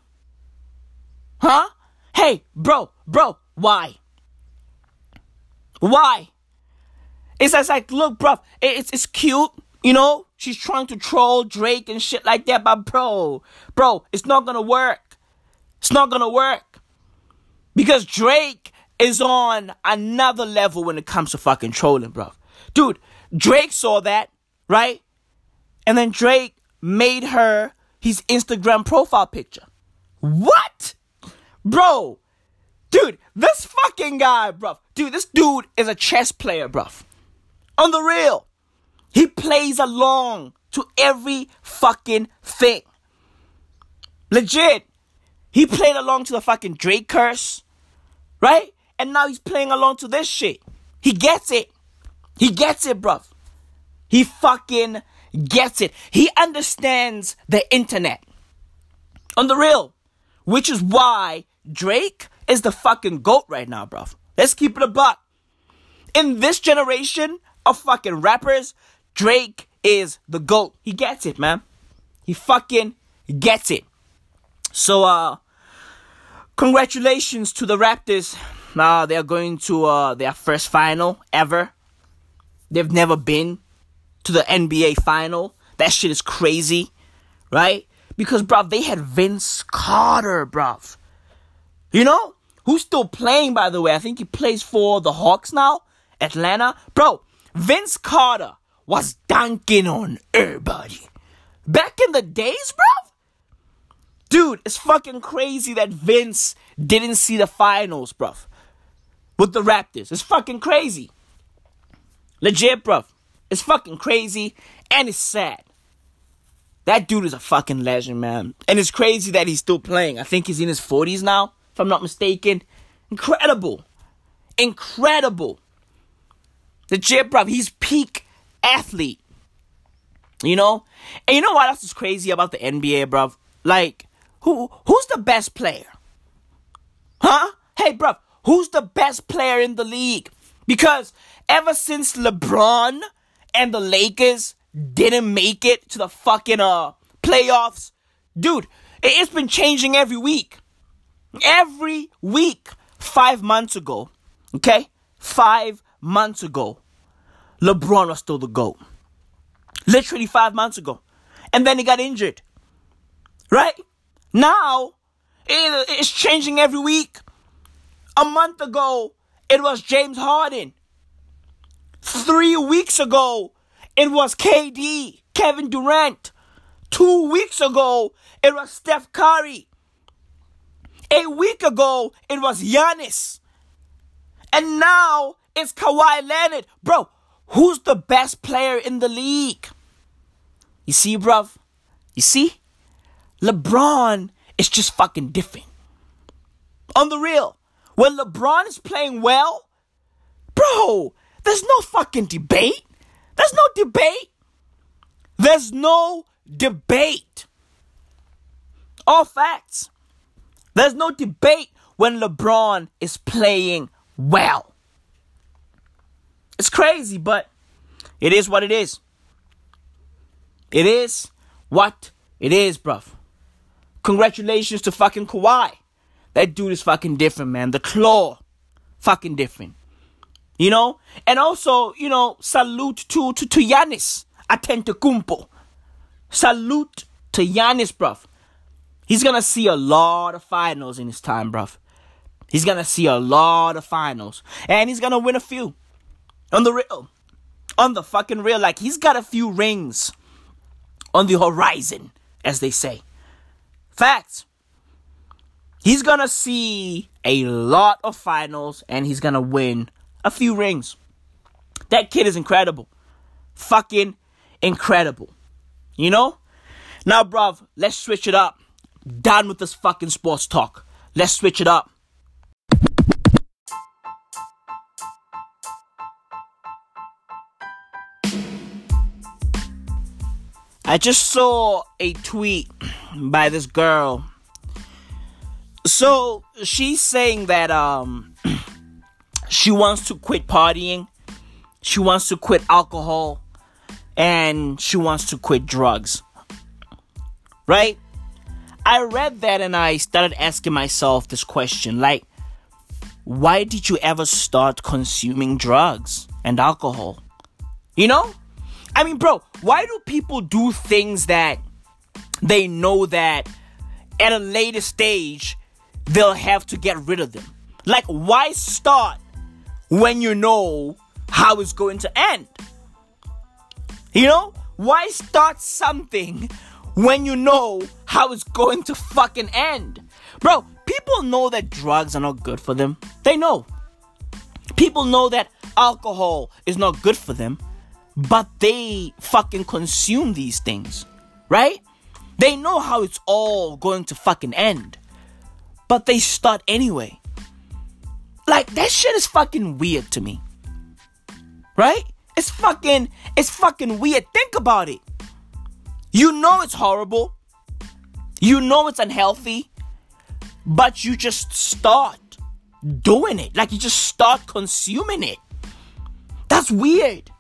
Huh? Hey, bro, bro, why? Why? It's just like, look, bro, it's it's cute, you know. She's trying to troll Drake and shit like that, but bro, bro, it's not gonna work. It's not gonna work because Drake is on another level when it comes to fucking trolling, bro. Dude, Drake saw that, right? And then Drake made her his Instagram profile picture. What? Bro, dude, this fucking guy, bro. Dude, this dude is a chess player, bro. On the real. He plays along to every fucking thing. Legit. He played along to the fucking Drake curse, right? And now he's playing along to this shit. He gets it. He gets it, bruv. He fucking gets it. He understands the internet. On the real. Which is why Drake is the fucking GOAT right now, bruv. Let's keep it a buck. In this generation of fucking rappers, Drake is the GOAT. He gets it, man. He fucking gets it. So, uh, congratulations to the Raptors. Uh, they're going to, uh, their first final ever. They've never been to the NBA final. That shit is crazy, right? Because, bruv, they had Vince Carter, bruv. You know? Who's still playing, by the way? I think he plays for the Hawks now, Atlanta. Bro, Vince Carter was dunking on everybody. Back in the days, bruv? Dude, it's fucking crazy that Vince didn't see the finals, bruv. With the Raptors. It's fucking crazy. Legit, bruv. It's fucking crazy and it's sad. That dude is a fucking legend, man. And it's crazy that he's still playing. I think he's in his 40s now, if I'm not mistaken. Incredible. Incredible. The Legit, bruv. He's peak athlete. You know? And you know what else is crazy about the NBA, bruv? Like, who who's the best player? Huh? Hey, bruv, who's the best player in the league? Because ever since LeBron and the Lakers didn't make it to the fucking uh playoffs, dude, it- it's been changing every week. Every week. Five months ago, okay? Five months ago, LeBron was still the GOAT. Literally five months ago. And then he got injured. Right? Now, it- it's changing every week. A month ago, it was James Harden. Three weeks ago, it was KD, Kevin Durant. Two weeks ago, it was Steph Curry. A week ago, it was Giannis. And now it's Kawhi Leonard. Bro, who's the best player in the league? You see, bruv? You see? LeBron is just fucking different. On the real, when LeBron is playing well, bro, there's no fucking debate. There's no debate. There's no debate. All facts. There's no debate when LeBron is playing well. It's crazy, but it is what it is. It is what it is, bruv. Congratulations to fucking Kawhi. That dude is fucking different, man. The claw, fucking different. You know? And also, you know, salute to, to, to Giannis Antetokounmpo. Salute to Giannis, bruv. He's gonna see a lot of finals in his time, bruv. He's gonna see a lot of finals. And he's gonna win a few. On the real. On the fucking real. Like, he's got a few rings on the horizon, as they say. Facts. He's gonna see a lot of finals and he's gonna win a few rings. That kid is incredible. Fucking incredible. You know? Now, bruv, let's switch it up. Done with this fucking sports talk. Let's switch it up. I just saw a tweet by this girl. So she's saying that um she wants to quit partying, she wants to quit alcohol, and she wants to quit drugs. Right? I read that and I started asking myself this question like, why did you ever start consuming drugs and alcohol? You know? I mean, bro, why do people do things that they know that at a later stage they'll have to get rid of them? Like, why start when you know how it's going to end? You know? Why start something when you know how it's going to fucking end? Bro, people know that drugs are not good for them. They know. People know that alcohol is not good for them but they fucking consume these things, right? They know how it's all going to fucking end, but they start anyway. Like, that shit is fucking weird to me, right? It's fucking, it's fucking weird. Think about it. You know it's horrible, you know it's unhealthy, but you just start doing it. Like, you just start consuming it. That's weird.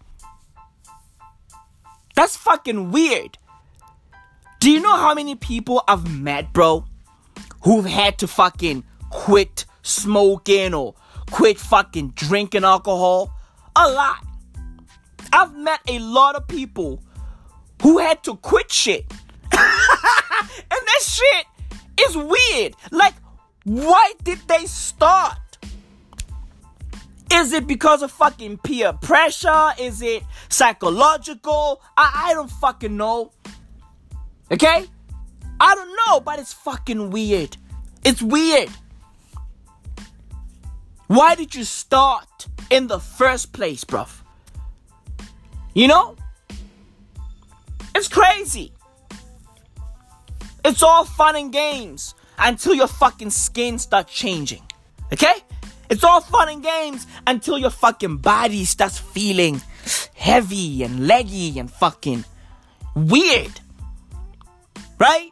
That's fucking weird. Do you know how many people I've met, bro, who've had to fucking quit smoking or quit fucking drinking alcohol? A lot. I've met a lot of people who had to quit shit. and that shit is weird. Like, why did they start? Is it because of fucking peer pressure? Is it psychological? I, I don't fucking know. Okay? I don't know, but it's fucking weird. It's weird. Why did you start in the first place, bruv? You know? It's crazy. It's all fun and games until your fucking skin starts changing. Okay? It's all fun and games until your fucking body starts feeling heavy and leggy and fucking weird. Right?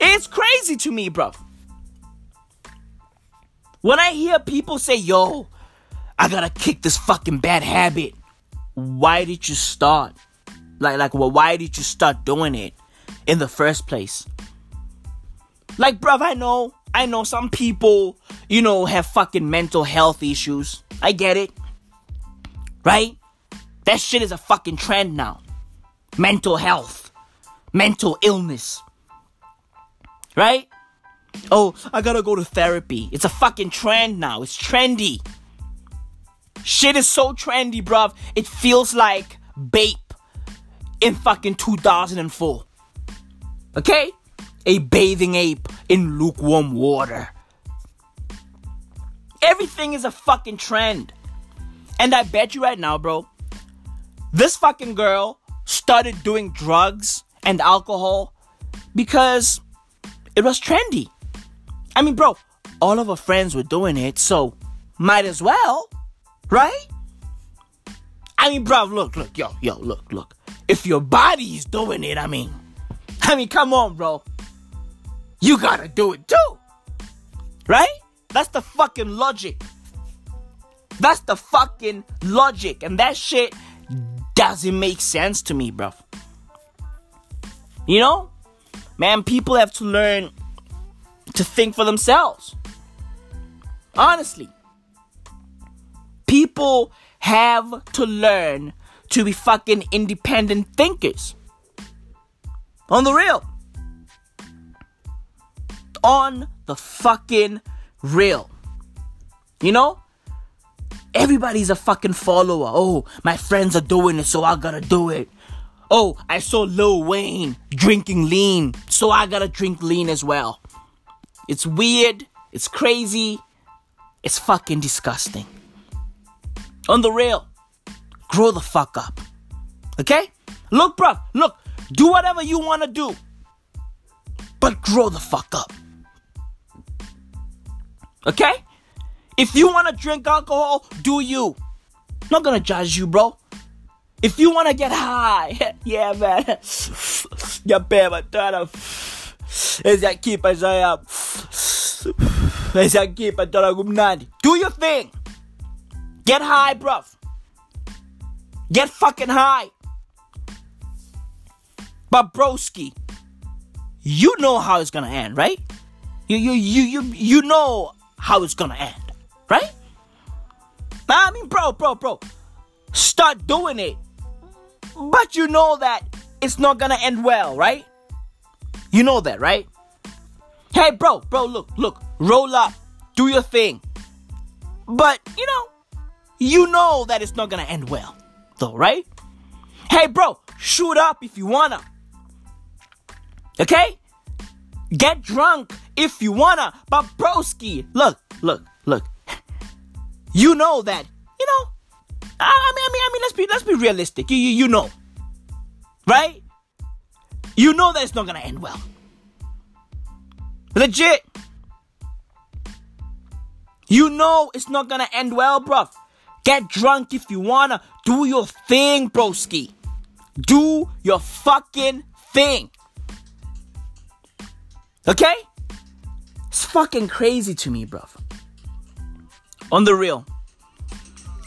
It's crazy to me, bro. When I hear people say, yo, I gotta kick this fucking bad habit, why did you start? Like, like, well, why did you start doing it in the first place? Like, bruv, I know I know some people, you know, have fucking mental health issues. I get it. Right? That shit is a fucking trend now. Mental health, mental illness. Right? Oh, I gotta go to therapy. It's a fucking trend now. It's trendy. Shit is so trendy, bruv. It feels like Bape in fucking 2004. Okay? a bathing ape in lukewarm water. Everything is a fucking trend. And I bet you right now, bro, this fucking girl started doing drugs and alcohol because it was trendy. I mean, bro, all of our friends were doing it, so might as well, right? I mean, bro, look, look, yo, yo, look, look. if your body's doing it, I mean, I mean, come on, bro. You gotta do it too. Right? That's the fucking logic. That's the fucking logic. And that shit doesn't make sense to me, bro. You know? Man, people have to learn to think for themselves. Honestly. People have to learn to be fucking independent thinkers. On the real. On the fucking real. You know? Everybody's a fucking follower. Oh, my friends are doing it, so I gotta do it. Oh, I saw Lil Wayne drinking lean, so I gotta drink lean as well. It's weird, it's crazy, it's fucking disgusting. On the real, grow the fuck up. Okay? Look, bro, look, do whatever you wanna do, but grow the fuck up. Okay? If you wanna drink alcohol, do you. Not gonna judge you, bro. If you wanna get high, yeah, man. Ya peba, toda. Esse aqui, pai, já é. Do your thing. Get high, bruv. Get fucking high. But broski, you know how it's gonna end, right? You you you you you know how it's gonna end, right? I mean, bro, bro, bro, start doing it. But you know that it's not gonna end well, right? You know that, right? Hey, bro, bro, look, look, roll up, do your thing. But, you know, you know that it's not gonna end well, though, right? Hey, bro, shoot up if you wanna. Okay? Get drunk if you wanna. But, broski, look, look, look. You know that, you know, I mean, I mean, I mean, let's be, let's be realistic. You, you, you know, right? You know that it's not gonna end well. Legit. You know it's not gonna end well, bruv. Get drunk if you wanna. Do your thing, broski. Do your fucking thing. Okay? It's fucking crazy to me, bruv. On the real.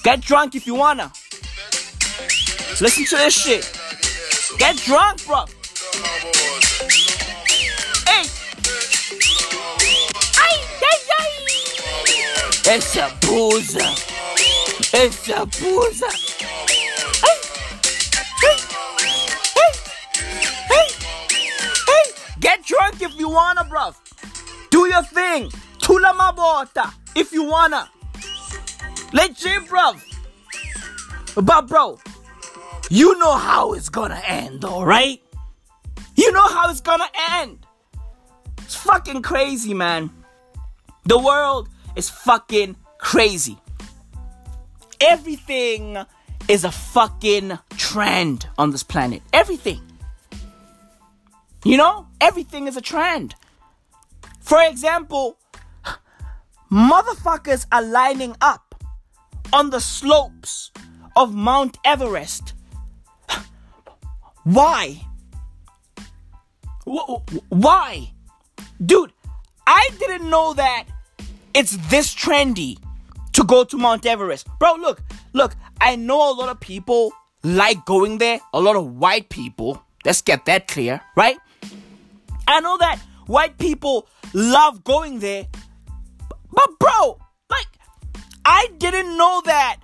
Get drunk if you wanna. Listen to this shit. Get drunk, bro. Essa buza. Essa. Hey. Get drunk if you wanna, bro. Do your thing. Tula mabota if you wanna. Legit, bro. But, bro, you know how it's gonna end, alright? You know how it's gonna end. It's fucking crazy, man. The world is fucking crazy. Everything is a fucking trend on this planet. Everything. You know? Everything is a trend. For example, motherfuckers are lining up on the slopes of Mount Everest. Why? Why? Dude, I didn't know that it's this trendy to go to Mount Everest. Bro, look, look, I know a lot of people like going there, a lot of white people. Let's get that clear, right? I know that white people love going there. But, bro, like, I didn't know that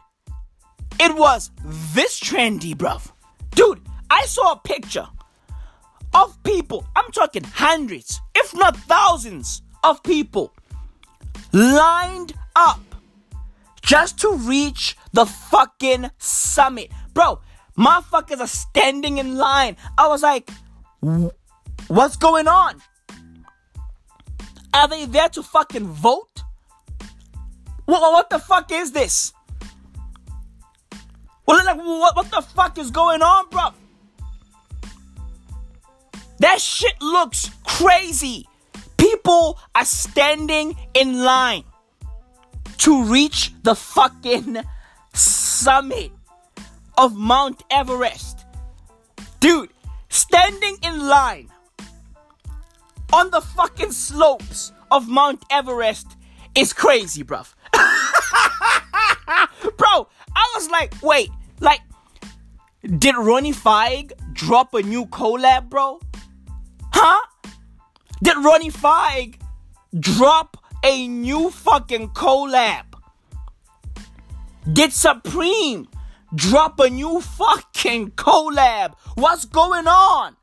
it was this trendy, bruv. Dude, I saw a picture of people, I'm talking hundreds, if not thousands of people lined up just to reach the fucking summit. Bro, motherfuckers are standing in line. I was like, what's going on? Are they there to fucking vote? What, what the fuck is this? Like, what, what the fuck is going on, bro? That shit looks crazy. People are standing in line to reach the fucking summit of Mount Everest. Dude, standing in line on the fucking slopes of Mount Everest is crazy, bruv. Bro, I was like, wait, like, did Ronnie Fieg drop a new collab, bro? Huh? Did Ronnie Fieg drop a new fucking collab? Did Supreme drop a new fucking collab? What's going on?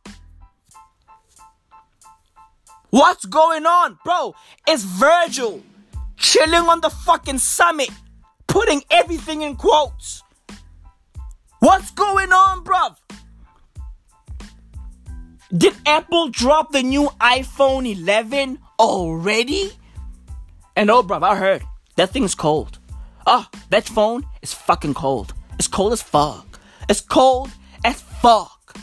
What's going on, bro? It's Virgil chilling on the fucking summit, putting everything in quotes. What's going on, bruv? Did Apple drop the new iPhone 11 already? And oh, bruv, I heard that thing's cold. Oh, that phone is fucking cold. It's cold as fuck. It's cold as fuck.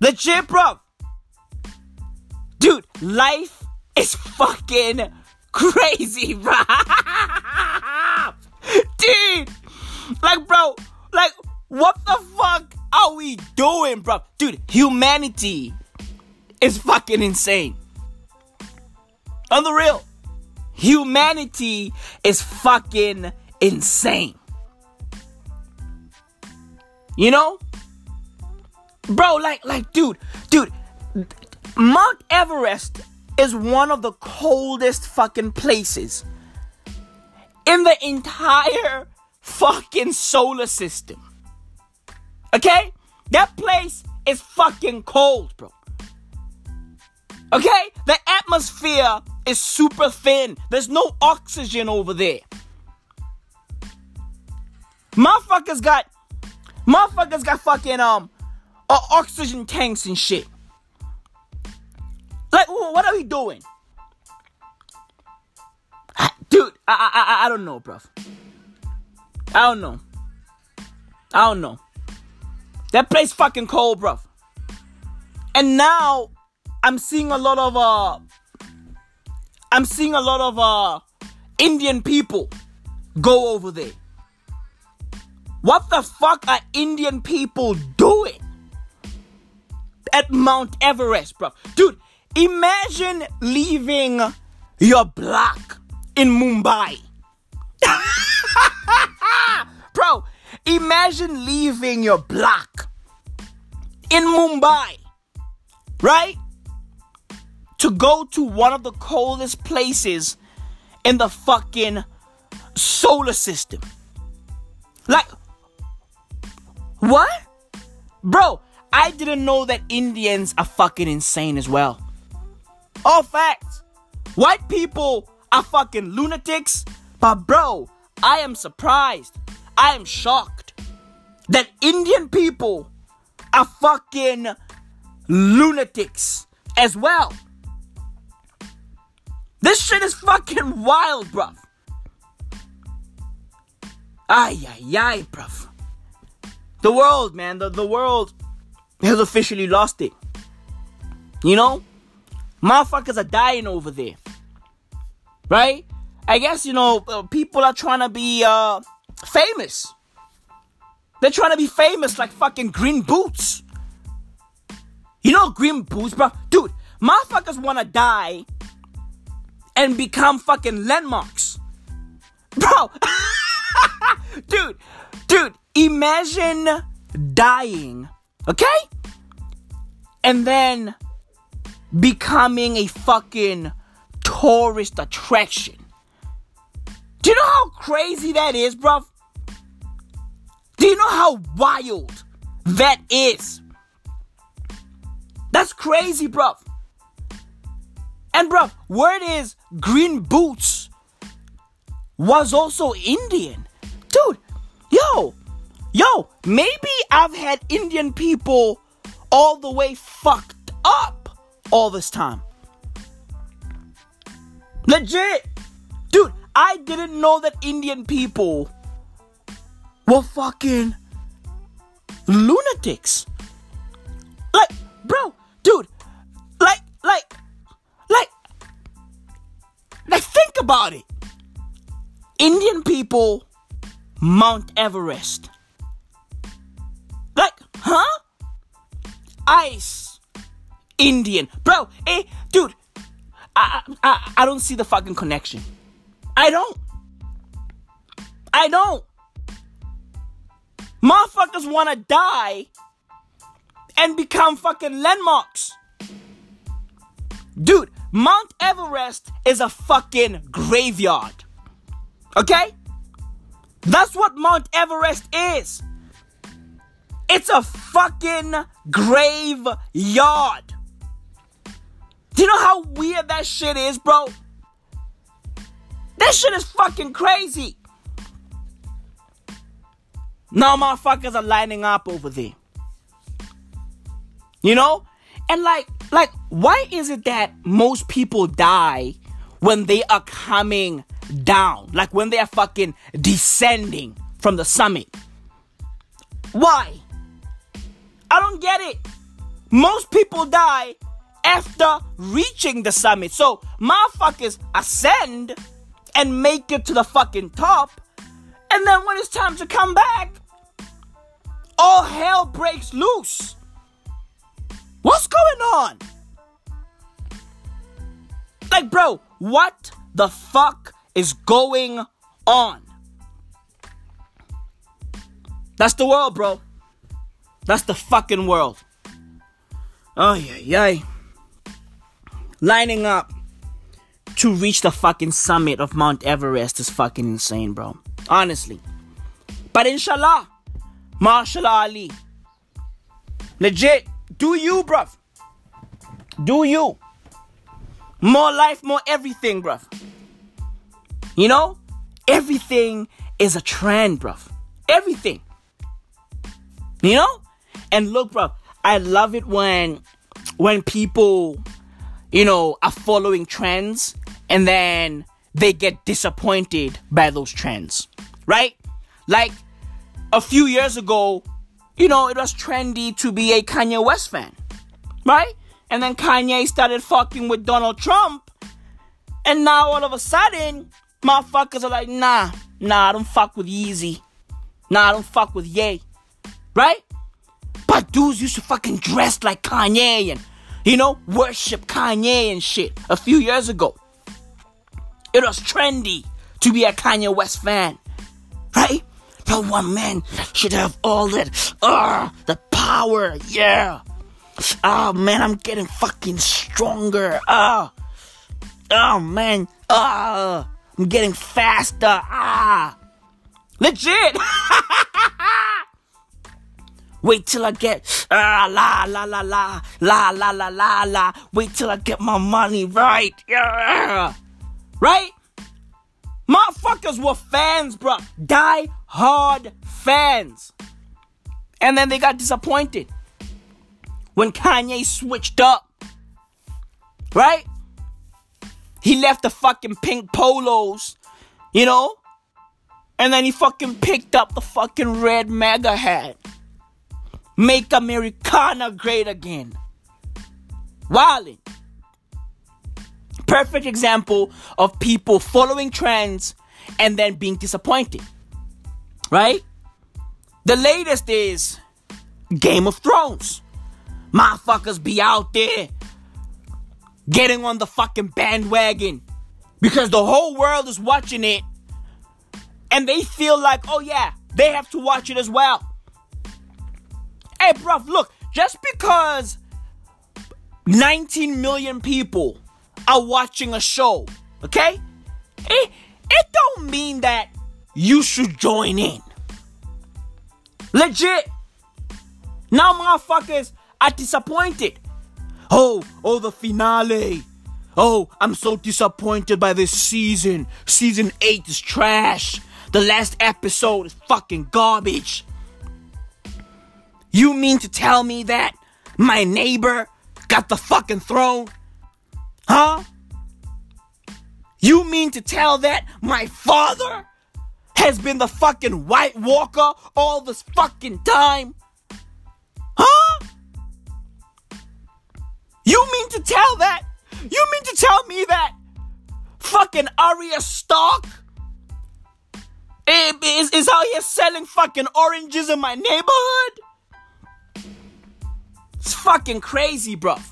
Legit, bruv. Dude, life is fucking crazy, bruv. Dude, like, bro, like, what the fuck are we doing, bro? Dude, humanity is fucking insane. On the real, humanity is fucking insane. You know? Bro, like, like, dude, dude, Mount Everest is one of the coldest fucking places in the entire fucking solar system. Okay? That place is fucking cold, bro. Okay? The atmosphere is super thin. There's no oxygen over there. Motherfuckers got motherfuckers got fucking um uh, oxygen tanks and shit. Like, what are we doing? Dude, I I I, I don't know, bro. I don't know. I don't know. That place fucking cold, bruv. And now I'm seeing a lot of uh I'm seeing a lot of uh Indian people go over there. What the fuck are Indian people doing at Mount Everest, bro? Dude, imagine leaving your block in Mumbai. Bro, imagine leaving your block in Mumbai, right? To go to one of the coldest places in the fucking solar system. Like, what? Bro, I didn't know that Indians are fucking insane as well. All facts. White people are fucking lunatics, but bro, I am surprised. I am shocked that Indian people are fucking lunatics as well. This shit is fucking wild, bruv. Ay, ay, ay, bruv. The world, man, the, the world has officially lost it. You know? Motherfuckers are dying over there. Right? I guess, you know, uh, people are trying to be uh, famous. They're trying to be famous like fucking green boots. You know green boots, bro? Dude, motherfuckers want to die and become fucking landmarks. Bro, dude, dude, imagine dying, okay? And then becoming a fucking tourist attraction. Do you know how crazy that is, bruv? Do you know how wild that is? That's crazy, bruv. And bruv, word is Green Boots was also Indian. Dude, yo, yo, maybe I've had Indian people all the way fucked up all this time. Legit. Dude, I didn't know that Indian people were fucking lunatics. Like, bro, dude, like, like, like, like, think about it. Indian people, Mount Everest. Like, huh? ice Indian. Bro, eh, dude, I, I, I don't see the fucking connection. I don't. I don't. Motherfuckers wanna die and become fucking landmarks. Dude, Mount Everest is a fucking graveyard. Okay? That's what Mount Everest is. It's a fucking graveyard. Do you know how weird that shit is, bro? That shit is fucking crazy. Now motherfuckers are lining up over there. You know? And like, like, why is it that most people die when they are coming down? Like when they are fucking descending from the summit? Why? I don't get it. Most people die after reaching the summit. So motherfuckers ascend and make it to the fucking top. And then when it's time to come back, all hell breaks loose. What's going on? Like, bro, what the fuck is going on? That's the world, bro. That's the fucking world. Oh, yeah, yeah. Lining up to reach the fucking summit of Mount Everest is fucking insane, bro. Honestly. But inshallah, Marshall Ali. Legit, do you, bruv. Do you. More life, more everything, bruv. You know? Everything is a trend, bruv. Everything. You know? And look, bruv, I love it when when people, you know, are following trends and then they get disappointed by those trends. Right? Like a few years ago, you know, it was trendy to be a Kanye West fan, right? And then Kanye started fucking with Donald Trump, and now all of a sudden, motherfuckers are like, nah, nah, I don't fuck with Yeezy. Nah, I don't fuck with Ye. Right? But dudes used to fucking dress like Kanye and, you know, worship Kanye and shit a few years ago. It was trendy to be a Kanye West fan. Right? No one man should have all that, uh, the power, yeah. Oh man, I'm getting fucking stronger. Ah. Oh man. Ah. I'm getting faster. Ah. Legit. Wait till I get ah la la la la la la la la la. Wait till I get my money right. Yeah. Right? Motherfuckers were fans, bro. Die hard fans. And then they got disappointed when Kanye switched up. Right? He left the fucking pink polos, you know? And then he fucking picked up the fucking red MAGA hat. Make Americana great again. Wildin'. Perfect example of people following trends and then being disappointed. Right? The latest is Game of Thrones. Motherfuckers be out there getting on the fucking bandwagon because the whole world is watching it and they feel like, oh yeah, they have to watch it as well. Hey, bruv, look, just because 19 million people are watching a show, okay? It, it don't mean that you should join in. Legit. Now motherfuckers are disappointed. Oh, oh, the finale. Oh, I'm so disappointed by this season. Season 8 is trash. The last episode is fucking garbage. You mean to tell me that my neighbor got the fucking throne? Huh? You mean to tell that my father has been the fucking White Walker all this fucking time? Huh? You mean to tell that? You mean to tell me that fucking Arya Stark is, is out here selling fucking oranges in my neighborhood? It's fucking crazy, bruv.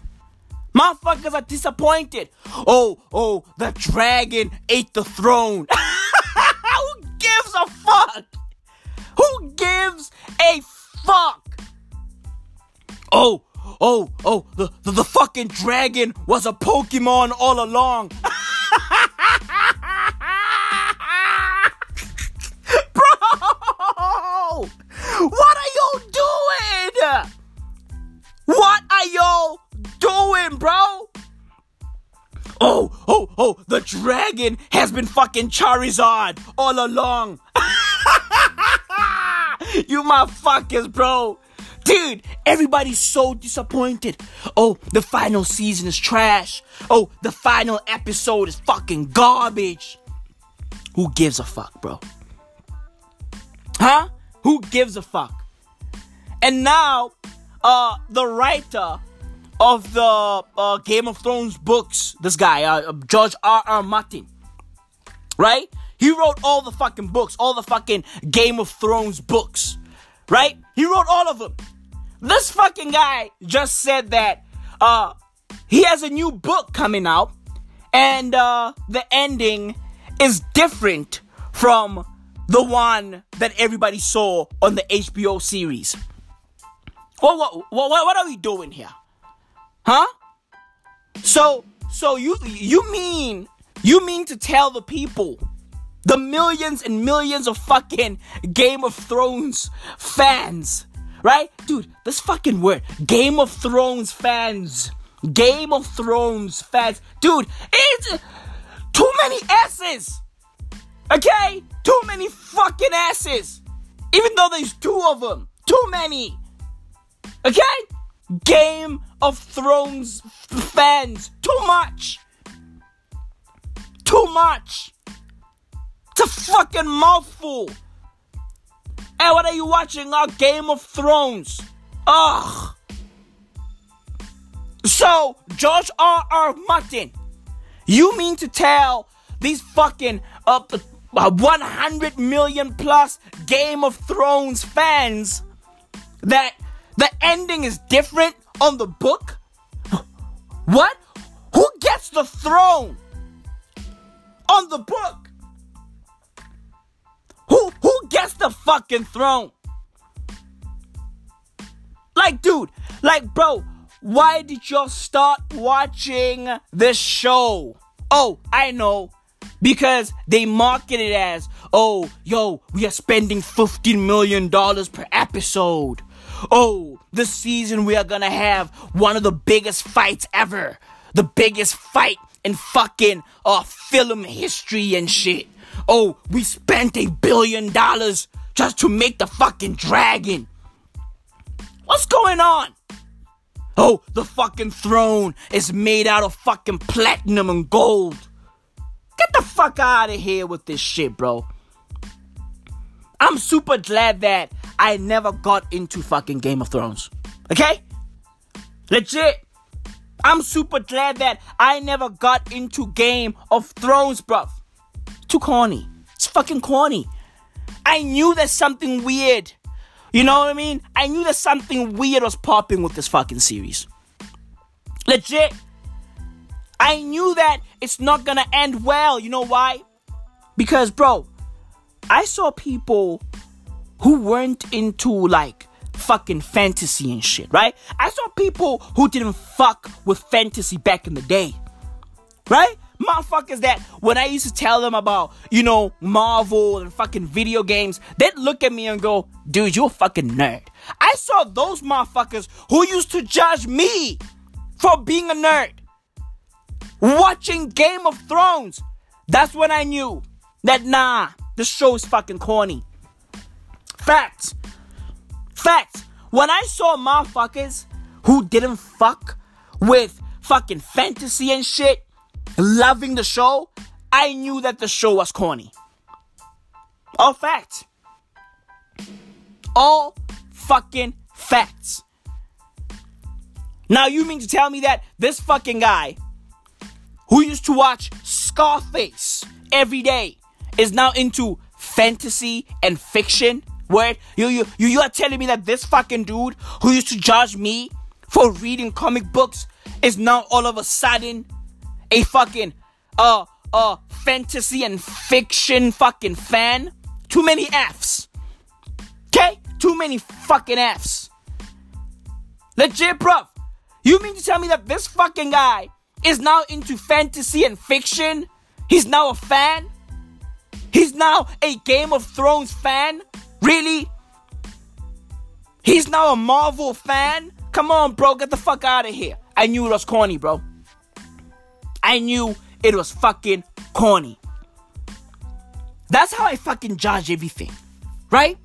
Motherfuckers are disappointed. Oh, oh, the dragon ate the throne. Fuck? Who gives a fuck? Oh, oh, oh, the, the, the fucking dragon was a Pokemon all along. Bro! What are y'all doing? What are y'all doing, bro? Oh, oh, oh, the dragon has been fucking Charizard all along. you motherfuckers, bro. Dude, everybody's so disappointed. Oh, the final season is trash. Oh, the final episode is fucking garbage. Who gives a fuck, bro? Huh? Who gives a fuck? And now, uh, the writer of the uh, Game of Thrones books, this guy, uh, George R. R. Martin, right? He wrote all the fucking books, all the fucking Game of Thrones books, right? He wrote all of them. This fucking guy just said that uh, he has a new book coming out, and uh, the ending is different from the one that everybody saw on the HBO series. What, what, what, what are we doing here? Huh? So, so you, you mean, you mean to tell the people, the millions and millions of fucking Game of Thrones fans, right? Dude, this fucking word, Game of Thrones fans, Game of Thrones fans, dude, it's too many S's. Okay? Too many fucking asses. Even though there's two of them. Too many. Okay? Game of Thrones fans. Too much. Too much. It's a fucking mouthful. And what are you watching? Our Game of Thrones. Ugh. So, George R. R. Martin, you mean to tell these fucking uh, uh, 100 million plus Game of Thrones fans that the ending is different on the book? What? Who gets the throne on the book? Who who gets the fucking throne? Like dude, like bro, why did y'all start watching this show? Oh, I know because they market it as, oh, yo, we are spending $15 million per episode. Oh, this season we are gonna have one of the biggest fights ever. The biggest fight in fucking uh, film history and shit. Oh, we spent a billion dollars just to make the fucking dragon. What's going on? Oh, the fucking throne is made out of fucking platinum and gold. Get the fuck out of here with this shit, bro. I'm super glad that I never got into fucking Game of Thrones. Okay? Legit. I'm super glad that I never got into Game of Thrones, bro. Too corny. It's fucking corny. I knew there's something weird. You know what I mean? I knew that something weird was popping with this fucking series. Legit. I knew that it's not gonna end well. You know why? Because, bro, I saw people who weren't into like fucking fantasy and shit, right? I saw people who didn't fuck with fantasy back in the day, right? Motherfuckers that when I used to tell them about, you know, Marvel and fucking video games, they'd look at me and go, dude, you're a fucking nerd. I saw those motherfuckers who used to judge me for being a nerd watching Game of Thrones. That's when I knew that nah, this show is fucking corny. Facts. Facts. When I saw motherfuckers who didn't fuck with fucking fantasy and shit, loving the show, I knew that the show was corny. All facts. All fucking facts. Now you mean to tell me that this fucking guy who used to watch Scarface every day is now into fantasy and fiction. Where you you you you are telling me that this fucking dude who used to judge me for reading comic books is now all of a sudden a fucking uh uh fantasy and fiction fucking fan. Too many F's. Okay? Too many fucking F's. Legit, bruv. You mean to tell me that this fucking guy is now into fantasy and fiction? He's now a fan? He's now a Game of Thrones fan? Really? He's now a Marvel fan? Come on, bro, get the fuck out of here. I knew it was corny, bro. I knew it was fucking corny. That's how I fucking judge everything, right?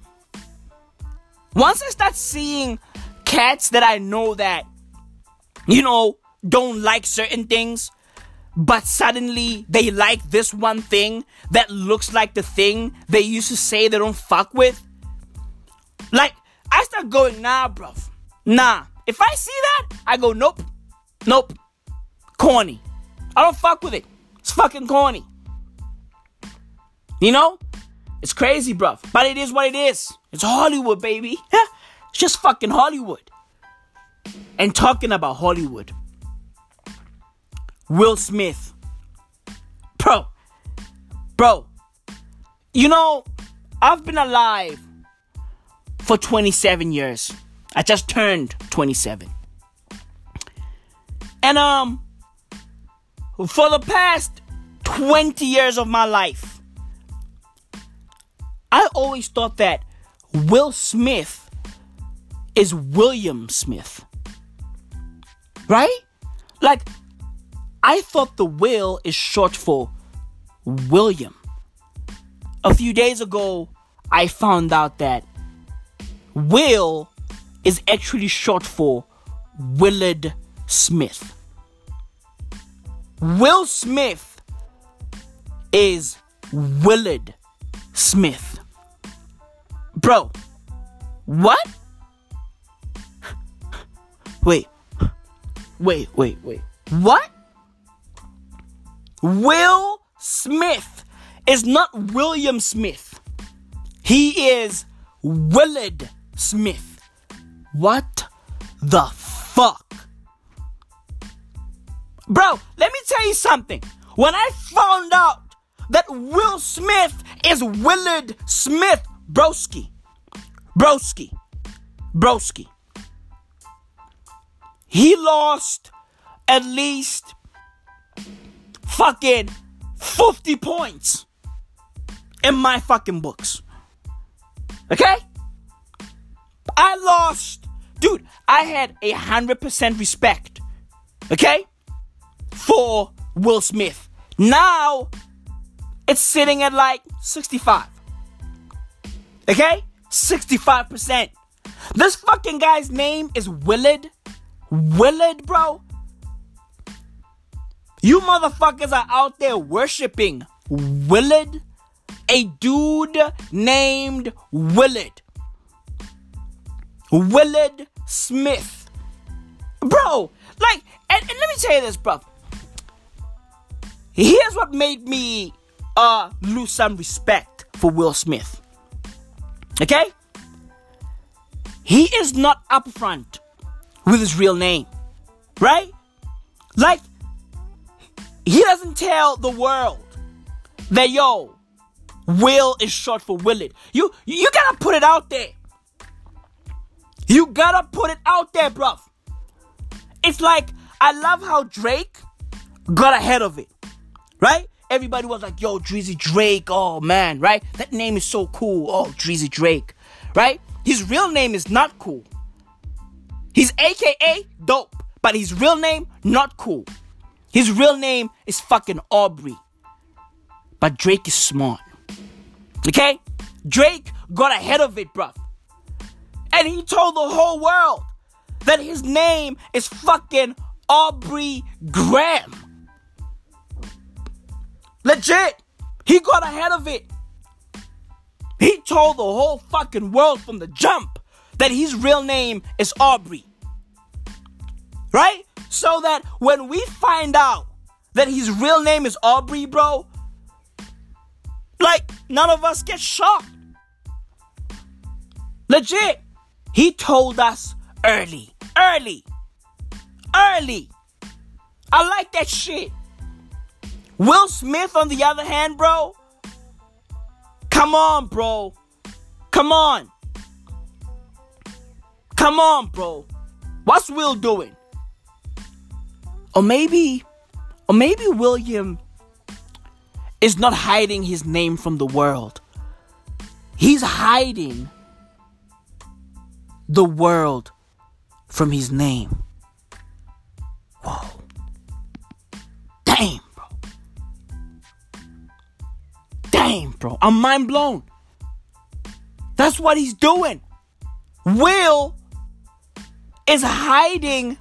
Once I start seeing cats that I know that, you know, don't like certain things, but suddenly they like this one thing that looks like the thing they used to say they don't fuck with. Like, I start going, nah, bruv. Nah. If I see that, I go, nope. Nope. Corny. I don't fuck with it. It's fucking corny. You know? It's crazy, bruv. But it is what it is. It's Hollywood, baby. it's just fucking Hollywood. And talking about Hollywood. Will Smith. Bro. Bro. You know, I've been alive for 27 years. I just turned 27. And um for the past 20 years of my life, I always thought that Will Smith is William Smith. Right? Like I thought the Will is short for William. A few days ago, I found out that Will is actually short for Willard Smith. Will Smith is Willard Smith. Bro, what? Wait, wait, wait, wait. What? Will Smith is not William Smith. He is Willard Smith. What the fuck? Bro, let me tell you something. When I found out that Will Smith is Willard Smith, broski, broski, broski, he lost at least fucking 50 points in my fucking books. Okay? I lost. Dude, I had a hundred percent respect. Okay? For Will Smith. Now it's sitting at like 65. Okay? 65%. This fucking guy's name is Willard. Willard, bro. You motherfuckers are out there worshiping Willard, a dude named Willard. Willard Smith. Bro, like, and, and let me tell you this, bro. Here's what made me uh lose some respect for Will Smith. Okay? He is not upfront with his real name. Right? Like, he doesn't tell the world that yo, Will is short for Willard. You you gotta put it out there. You gotta put it out there, bruv. It's like I love how Drake got ahead of it, right? Everybody was like, "Yo, Drizzy Drake, oh man, right? That name is so cool. Oh, Drizzy Drake, right? His real name is not cool. He's AKA dope, but his real name not cool. His real name is fucking Aubrey. But Drake is smart. Okay? Drake got ahead of it, bruv. And he told the whole world that his name is fucking Aubrey Graham. Legit. He got ahead of it. He told the whole fucking world from the jump that his real name is Aubrey. Right? So that when we find out that his real name is Aubrey, bro, like none of us get shocked. Legit. He told us early, early. early. I like that shit. Will Smith, on the other hand, bro. Come on, bro. Come on. Come on, bro. What's Will doing? Or maybe, or maybe William is not hiding his name from the world. He's hiding the world from his name. Whoa. Damn, bro. Damn, bro. I'm mind blown. That's what he's doing. Will is hiding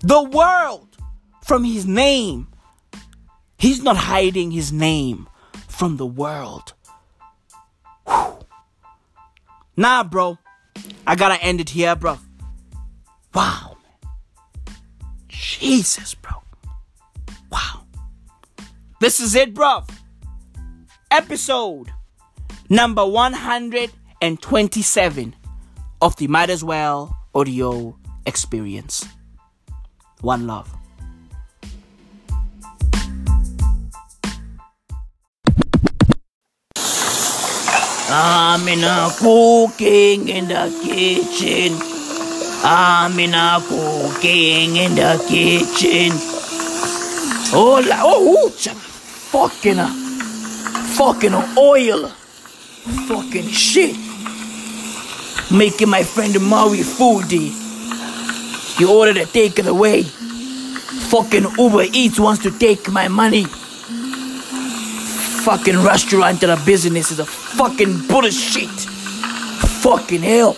the world from his name. He's not hiding his name from the world. Whew. Nah, bro. I gotta end it here, bro. Wow. Man. Jesus, bro. Wow. This is it, bro. Episode number 127 of the Might As Well audio experience. One love. I'm in a cooking in the kitchen. I'm in a cooking in the kitchen. Oh, la, oh, ooh, fucking, uh, fucking oil. Fucking shit. Making my friend Maui foodie. You ordered a takeaway. Fucking Uber Eats wants to take my money. Fucking restaurant and a business is a fucking bullshit. Fucking hell.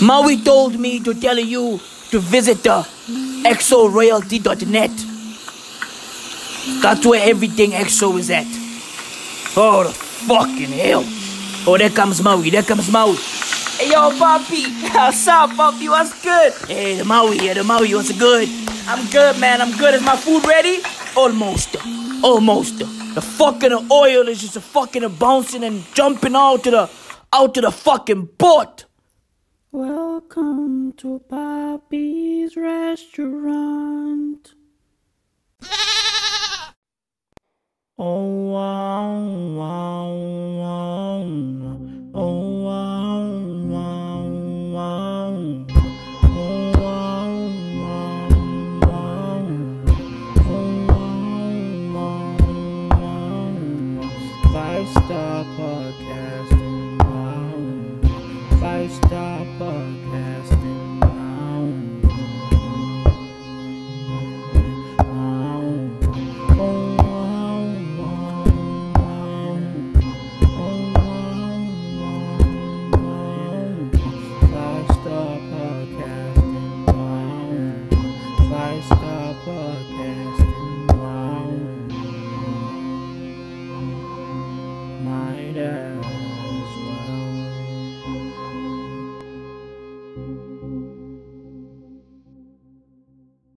Maui told me to tell you to visit the exoroyalty.net. That's where everything EXO is at. Oh, the fucking hell. Oh, there comes Maui. There comes Maui. Hey, yo, Poppy. What's up, Poppy? What's good? Hey, the Maui here. The Maui. What's good? I'm good, man. I'm good. Is my food ready? Almost. Almost. The fucking oil is just a fucking bouncing and jumping out to the out to the fucking boat. Welcome to Poppy's restaurant. Oh wow wow wow oh,